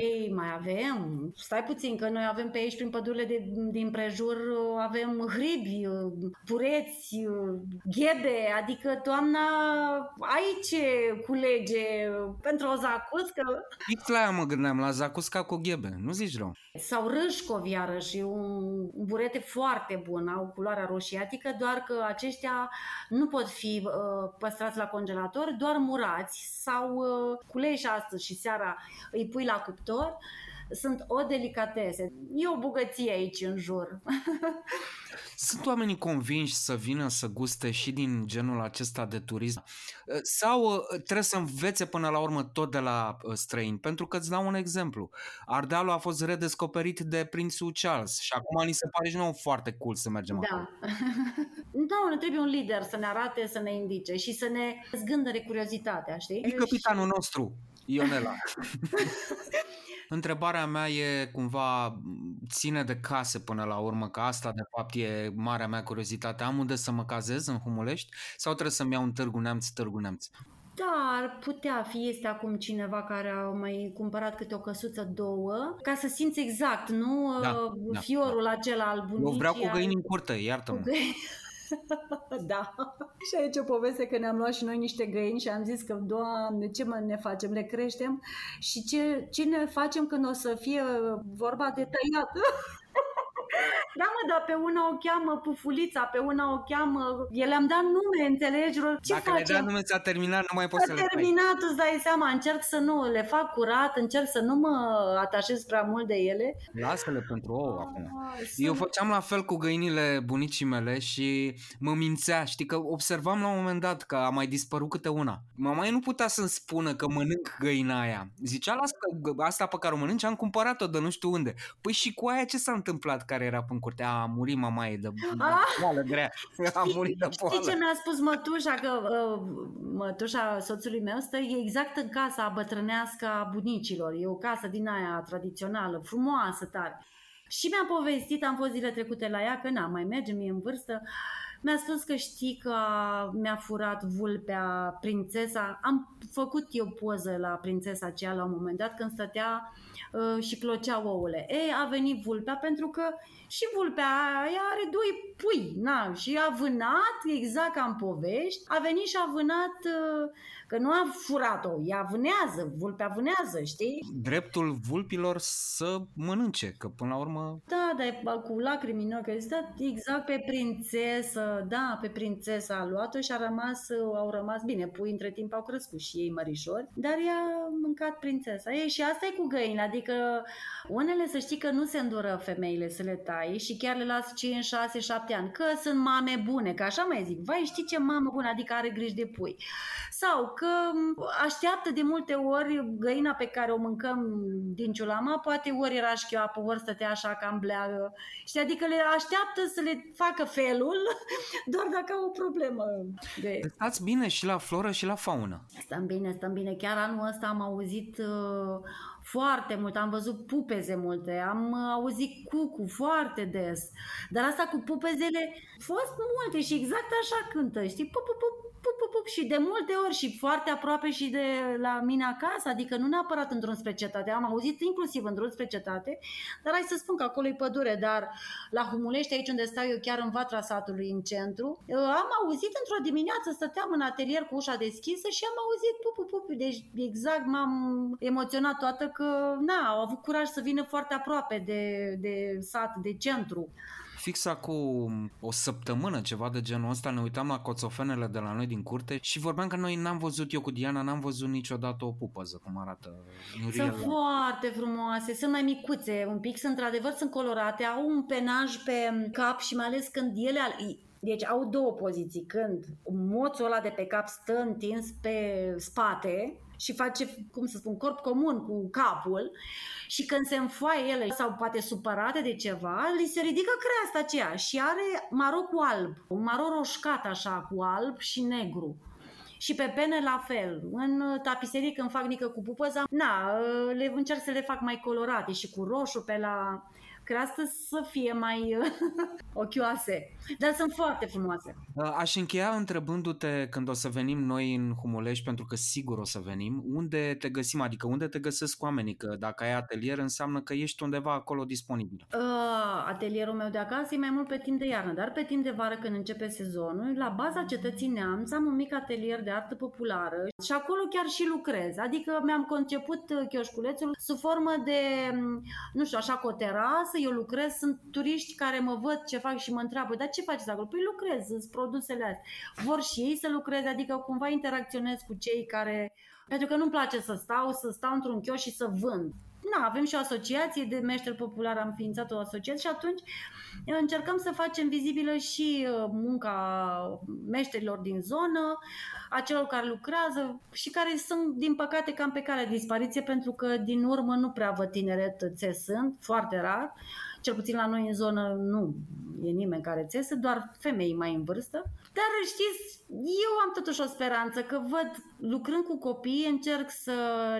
Ei, mai avem. Stai puțin, că noi avem pe aici, prin pădurile de, din prejur, avem hribi, pureți, ghebe, adică toamna aici culege pentru o zacuscă. Fix la aia mă gândeam, la zacusca cu ghebe. Nu zici rău. Sau râșcov, iarăși, un un burete foarte bun, au culoarea roșiatică, doar că aceștia nu pot fi uh, păstrați la congelator, doar murați sau uh, culeși astăzi și seara îi pui la cuptor sunt o delicatese. E o bogăție aici în jur. (laughs) Sunt oamenii convinși să vină să guste și din genul acesta de turism? Sau uh, trebuie să învețe până la urmă tot de la uh, străini? Pentru că îți dau un exemplu. Ardealul a fost redescoperit de prințul Charles și acum ni se pare și nouă foarte cool să mergem acolo. Da. (laughs) da, ne trebuie un lider să ne arate, să ne indice și să ne zgândăre curiozitatea, știi? E capitanul nostru, Ionela. (laughs) Întrebarea mea e cumva ține de case până la urmă, că asta de fapt e marea mea curiozitate. Am unde să mă cazez în Humulești sau trebuie să-mi iau un Târgu Neamț, Târgu Neamț? Da, ar putea fi. Este acum cineva care a mai cumpărat câte o căsuță, două, ca să simți exact, nu? Da, uh, da, Fiorul acela al bunicii. Eu vreau cu al- găini în curte, iartă-mă. Cu găini. (laughs) da. Și aici o poveste că ne-am luat și noi niște găini și am zis că, Doamne, ce mă ne facem? Le creștem și ce, ce ne facem când o să fie vorba de tăiat? (laughs) Da, mă, dar pe una o cheamă Pufulița, pe una o cheamă... Ele am dat nume, înțelegi? Ce Dacă le facem? dai nume, ți-a terminat, nu mai poți să S-a le tai. terminat, îți dai seama, încerc să nu le fac curat, încerc să nu mă atașez prea mult de ele. Lasă-le pentru ouă acum. sunt- Eu făceam la fel cu găinile bunicii mele și mă mințea, știi că observam la un moment dat că a mai dispărut câte una. Mama ei nu putea să-mi spună că mănânc găina aia. Zicea, lasă că asta pe care o mănânci am cumpărat-o de nu știu unde. Păi și cu aia ce s-a întâmplat care era în curte? A, a murit mama ei de, de Ah! boală grea. (laughs) A murit de Știi ce boală. mi-a spus mătușa? Că uh, mătușa soțului meu stă e exact în casa bătrânească a bunicilor. E o casă din aia tradițională, frumoasă tare. Și mi-a povestit, am fost zile trecute la ea, că n mai merge, mie în vârstă. Mi-a spus că știi că mi-a furat vulpea prințesa. Am făcut eu poză la prințesa aceea la un moment dat când stătea uh, și clocea ouăle. Ei, a venit vulpea pentru că și vulpea aia are doi pui, na, și a vânat, exact ca în povești, a venit și a vânat, uh, că nu a furat-o, ea vânează, vulpea vânează, știi? Dreptul vulpilor să mănânce, că până la urmă Da, dar e cu lacrimi în ochi, a zis, da, exact pe prințesă, da, pe prințesa a luat-o și a rămas, au rămas bine, pui între timp au crescut și ei mărișori, dar ea a mâncat prințesa. Ei, și asta e cu găinile, adică unele să știi că nu se îndură femeile să le tai și chiar le las 5, 6, 7 ani, că sunt mame bune, că așa mai zic, vai știi ce mamă bună, adică are grijă de pui. Sau că m, așteaptă de multe ori găina pe care o mâncăm din ciulama, poate ori era șchioapă, ori stătea așa cam bleagă. Știi, adică le așteaptă să le facă felul, (laughs) doar dacă au o problemă. De... stați bine și la floră și la faună. Stăm bine, stăm bine. Chiar anul ăsta am auzit uh, foarte mult, am văzut pupeze multe, am uh, auzit cucu foarte des. Dar asta cu pupezele, fost multe și exact așa cântă, știi? Pup, pup, pup, pup, pup, pup, și de multe ori și foarte aproape și de la mine acasă, adică nu neapărat în drum spre cetate. Am auzit inclusiv în drum spre cetate, dar hai să spun că acolo e pădure, dar la Humulești, aici unde stau eu chiar în vatra satului, în centru, uh, am auzit într-o dimineață, stăteam în atelier cu ușa deschisă și am auzit pup, pup, pup, deci exact m-am emoționat toată că, na, au avut curaj să vină foarte aproape de, de sat, de centru. Fix acum o săptămână, ceva de genul ăsta, ne uitam la coțofenele de la noi din curte și vorbeam că noi n-am văzut, eu cu Diana, n-am văzut niciodată o pupăză, cum arată Muriel. Sunt foarte frumoase, sunt mai micuțe un pic, sunt într-adevăr sunt colorate, au un penaj pe cap și mai ales când ele al- deci au două poziții, când moțul ăla de pe cap stă întins pe spate și face, cum să spun, corp comun cu capul și când se înfoaie ele sau poate supărate de ceva, li se ridică creasta aceea și are maro cu alb, un maro roșcat așa cu alb și negru. Și pe pene la fel. În tapiserie când fac nică cu pupăza, na, le încerc să le fac mai colorate și cu roșu pe la creastă să fie mai (laughs) ochioase. Dar sunt foarte frumoase. Aș încheia întrebându-te când o să venim noi în Humulești, pentru că sigur o să venim, unde te găsim, adică unde te găsesc oamenii, că dacă ai atelier înseamnă că ești undeva acolo disponibil. Uh, atelierul meu de acasă e mai mult pe timp de iarnă, dar pe timp de vară când începe sezonul, la baza cetății Neamț am un mic atelier de artă populară și acolo chiar și lucrez. Adică mi-am conceput uh, chioșculețul sub formă de, m, nu știu, așa cu o terasă, eu lucrez, sunt turiști care mă văd ce fac și mă întreabă, dar ce faceți acolo? Păi lucrez, sunt produsele astea. Vor și ei să lucreze, adică cumva interacționez cu cei care... Pentru că nu-mi place să stau, să stau într-un chioș și să vând. na, avem și o asociație de meșteri populari, am ființat o asociație și atunci încercăm să facem vizibilă și uh, munca meșterilor din zonă, a celor care lucrează și care sunt, din păcate, cam pe calea de dispariție, pentru că din urmă nu prea văd tineret țesând, foarte rar. Cel puțin la noi în zonă nu e nimeni care țesă, doar femei mai în vârstă. Dar știți, eu am totuși o speranță că văd, lucrând cu copii, încerc să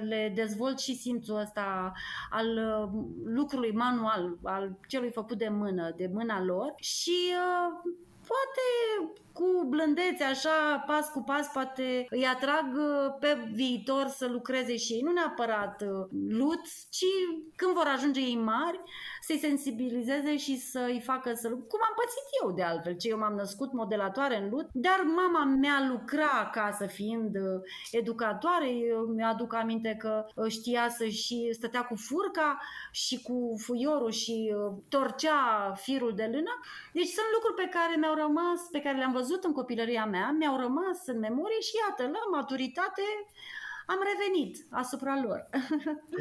le dezvolt și simțul ăsta al uh, lucrului manual, al celui făcut de mână, de mâna lor și uh, poate cu blândețe, așa, pas cu pas, poate îi atrag uh, pe viitor să lucreze și ei, nu neapărat uh, lut, ci când vor ajunge ei mari, să-i sensibilizeze și să-i facă să lucreze. Cum am pățit eu de altfel, ce eu m-am născut modelatoare în lut, dar mama mea lucra acasă fiind uh, educatoare, eu mi-aduc aminte că uh, știa să și stătea cu furca și cu fuiorul și uh, torcea firul de lână. Deci sunt lucruri pe care mi-au rămas, pe care le-am văzut în copilăria mea, mi-au rămas în memorie și iată, la maturitate am revenit asupra lor.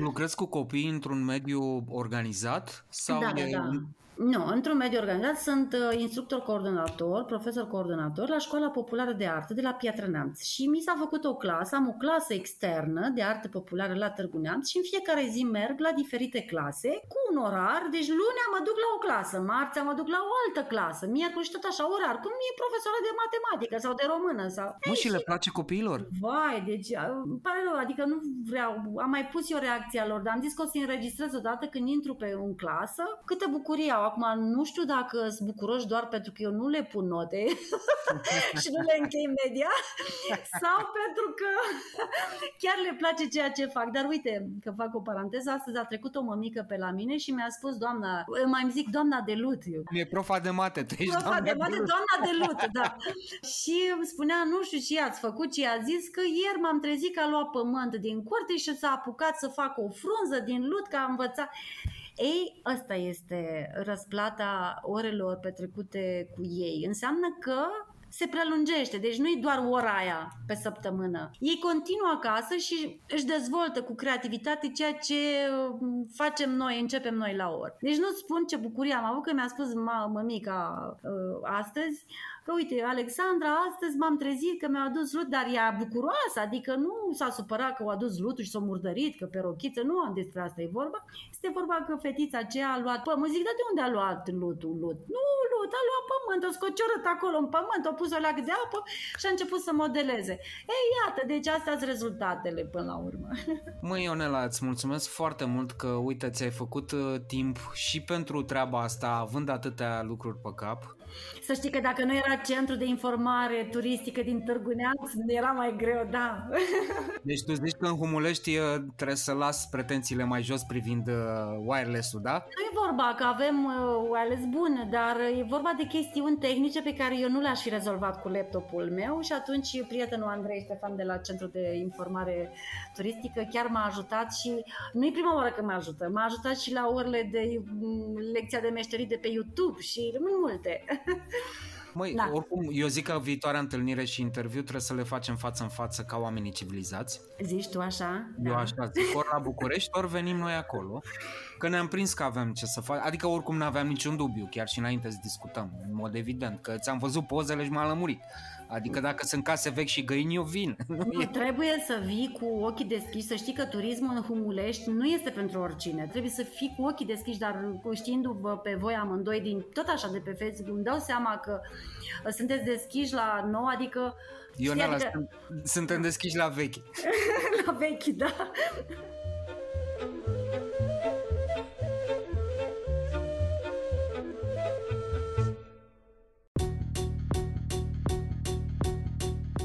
Lucrezi cu copii într-un mediu organizat? Sau Da, da, e... da. Nu, într-un mediu organizat sunt uh, instructor coordonator, profesor coordonator la Școala Populară de Artă de la Piatra Neamț și mi s-a făcut o clasă, am o clasă externă de artă populară la Târgu Neamț și în fiecare zi merg la diferite clase cu un orar, deci lunea mă duc la o clasă, marțea mă duc la o altă clasă, miercuri și tot așa orar, cum e profesoară de matematică sau de română sau... Nu și le place copiilor? Vai, deci uh, îmi pare rău, adică nu vreau, am mai pus eu reacția lor, dar am zis că o să înregistrez odată când intru pe în clasă, câtă bucurie au. Acum nu știu dacă sunt bucuroși doar pentru că eu nu le pun note (laughs) și nu le închei media sau pentru că chiar le place ceea ce fac. Dar uite, că fac o paranteză, astăzi a trecut o mămică pe la mine și mi-a spus doamna, mai îmi zic doamna de lut, eu E profa de mate, tu ești Profa doamna de mate, lut. doamna de lut, (laughs) da. și îmi spunea, nu știu ce ați făcut, ce a zis, că ieri m-am trezit că a luat pământ din curte și s-a apucat să facă o frunză din lut, că a învățat. Ei, asta este răsplata orelor petrecute cu ei. Înseamnă că se prelungește, deci nu e doar ora aia pe săptămână. Ei continuă acasă și își dezvoltă cu creativitate ceea ce uh, facem noi, începem noi la oră. Deci nu spun ce bucurie am avut că mi-a spus ma- mămica uh, astăzi că uite, Alexandra, astăzi m-am trezit că mi-a adus lut, dar ea bucuroasă, adică nu s-a supărat că o adus lutul și s-a murdărit, că pe rochiță, nu am despre asta e vorba. Este vorba că fetița aceea a luat pământ. Zic, dar de unde a luat lutul lut? Nu lut, a luat pământ, o scociorât acolo în pământ, a pus o leac de apă și a început să modeleze. Ei, iată, deci astea sunt rezultatele până la urmă. (laughs) Măi, Ionela, îți mulțumesc foarte mult că, uite, ți-ai făcut uh, timp și pentru treaba asta, având atâtea lucruri pe cap. Să știi că dacă nu era centru de informare turistică din Târgu Neamț, era mai greu, da. (laughs) Deci tu zici că în Humulești uh, trebuie să las pretențiile mai jos privind uh, wireless-ul, da? Nu e vorba că avem uh, wireless bun, dar e vorba de chestiuni tehnice pe care eu nu le-aș fi rezolvat cu laptopul meu și atunci prietenul Andrei Ștefan de la Centrul de Informare Turistică chiar m-a ajutat și nu e prima oară că mă ajută, m-a ajutat și la orele de mm, lecția de meșterii de pe YouTube și mult multe. (laughs) Măi, da. oricum, eu zic că viitoarea întâlnire și interviu trebuie să le facem față în față ca oamenii civilizați. Zici tu așa? Da. Eu așa zic, ori la București, ori venim noi acolo, că ne-am prins că avem ce să facem, adică oricum nu aveam niciun dubiu, chiar și înainte să discutăm, în mod evident, că ți-am văzut pozele și m-am lămurit. Adică dacă sunt case vechi și găini, eu vin. (laughs) Nu, trebuie să vii cu ochii deschiși, să știi că turismul în Humulești nu este pentru oricine. Trebuie să fii cu ochii deschiși, dar știindu-vă pe voi amândoi din tot așa de pe Facebook, îmi dau seama că uh, sunteți deschiși la nou, adică... Ionela, știi, sunt, suntem deschiși la vechi. (laughs) la vechi, da.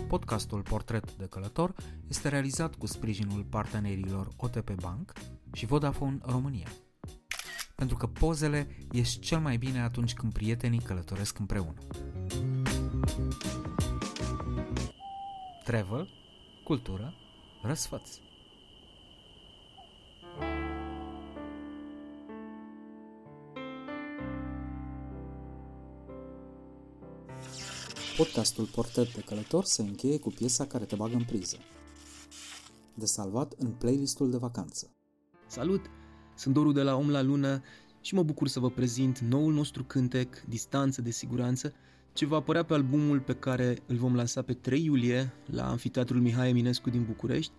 Podcastul Portret de Călător este realizat cu sprijinul partenerilor OTP Bank și Vodafone România. Pentru că pozele ies cel mai bine atunci când prietenii călătoresc împreună. Travel, cultură, răsfăț. Podcastul Portret de Călător se încheie cu piesa care te bagă în priză. De salvat în playlistul de vacanță. Salut! Sunt Doru de la Om la Lună și mă bucur să vă prezint noul nostru cântec, Distanță de Siguranță, ce va apărea pe albumul pe care îl vom lansa pe 3 iulie la Amfiteatrul Mihai Eminescu din București.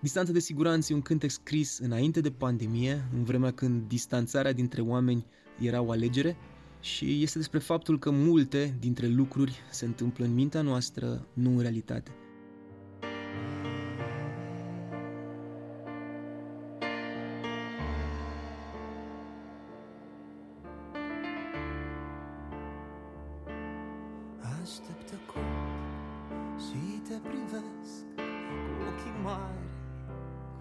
Distanță de siguranță e un cântec scris înainte de pandemie, în vremea când distanțarea dintre oameni era o alegere și este despre faptul că multe dintre lucruri se întâmplă în mintea noastră, nu în realitate. Așteptă cum și te privesc cu ochii mari,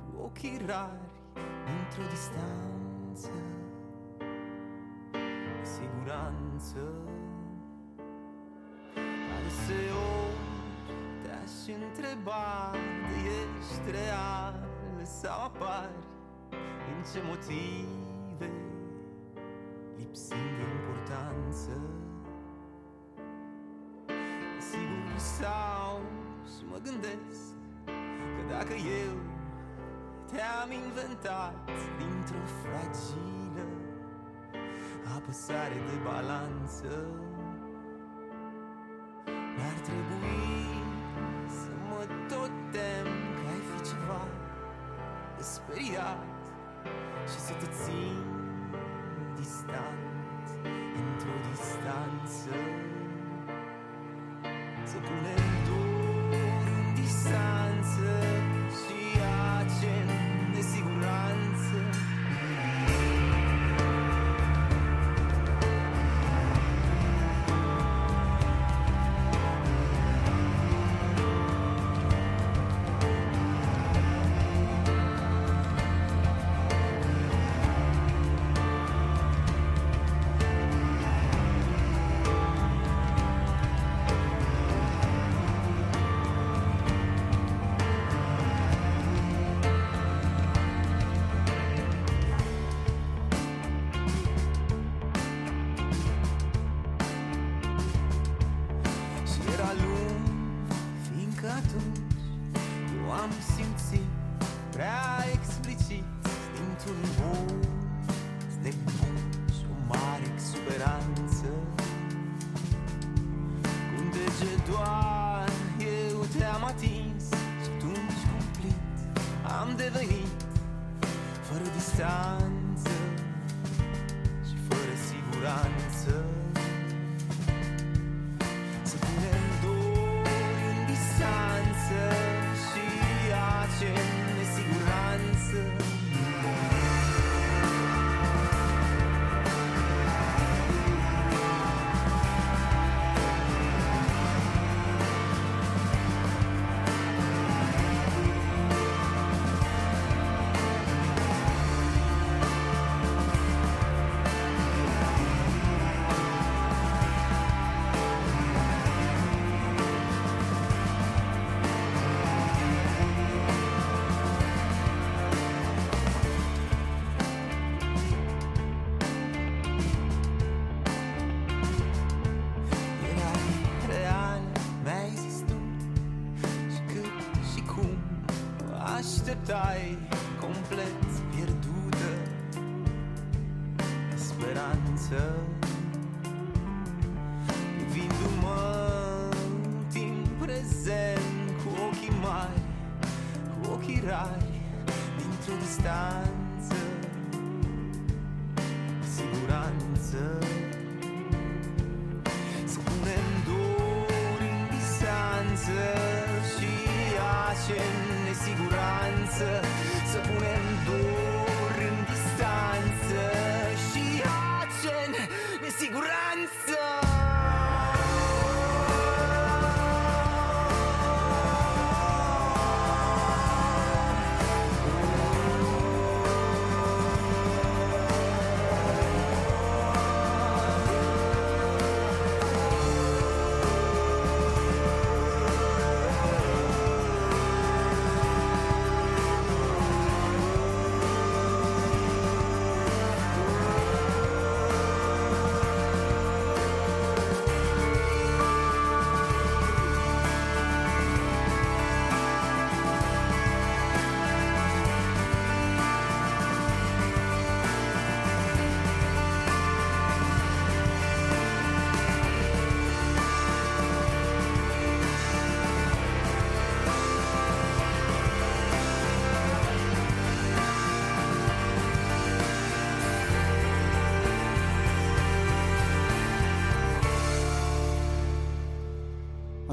cu ochii rari, într-o distanță, siguranță. Adeseori te-aș întreba de ești real sau apari, din ce motive, lipsind de importanță. Sigur sau și mă gândesc Că dacă eu te-am inventat Dintr-o fragilă apăsare de balanță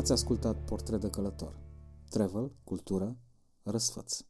Ați ascultat Portret de călător. Travel, cultură, răsfăț.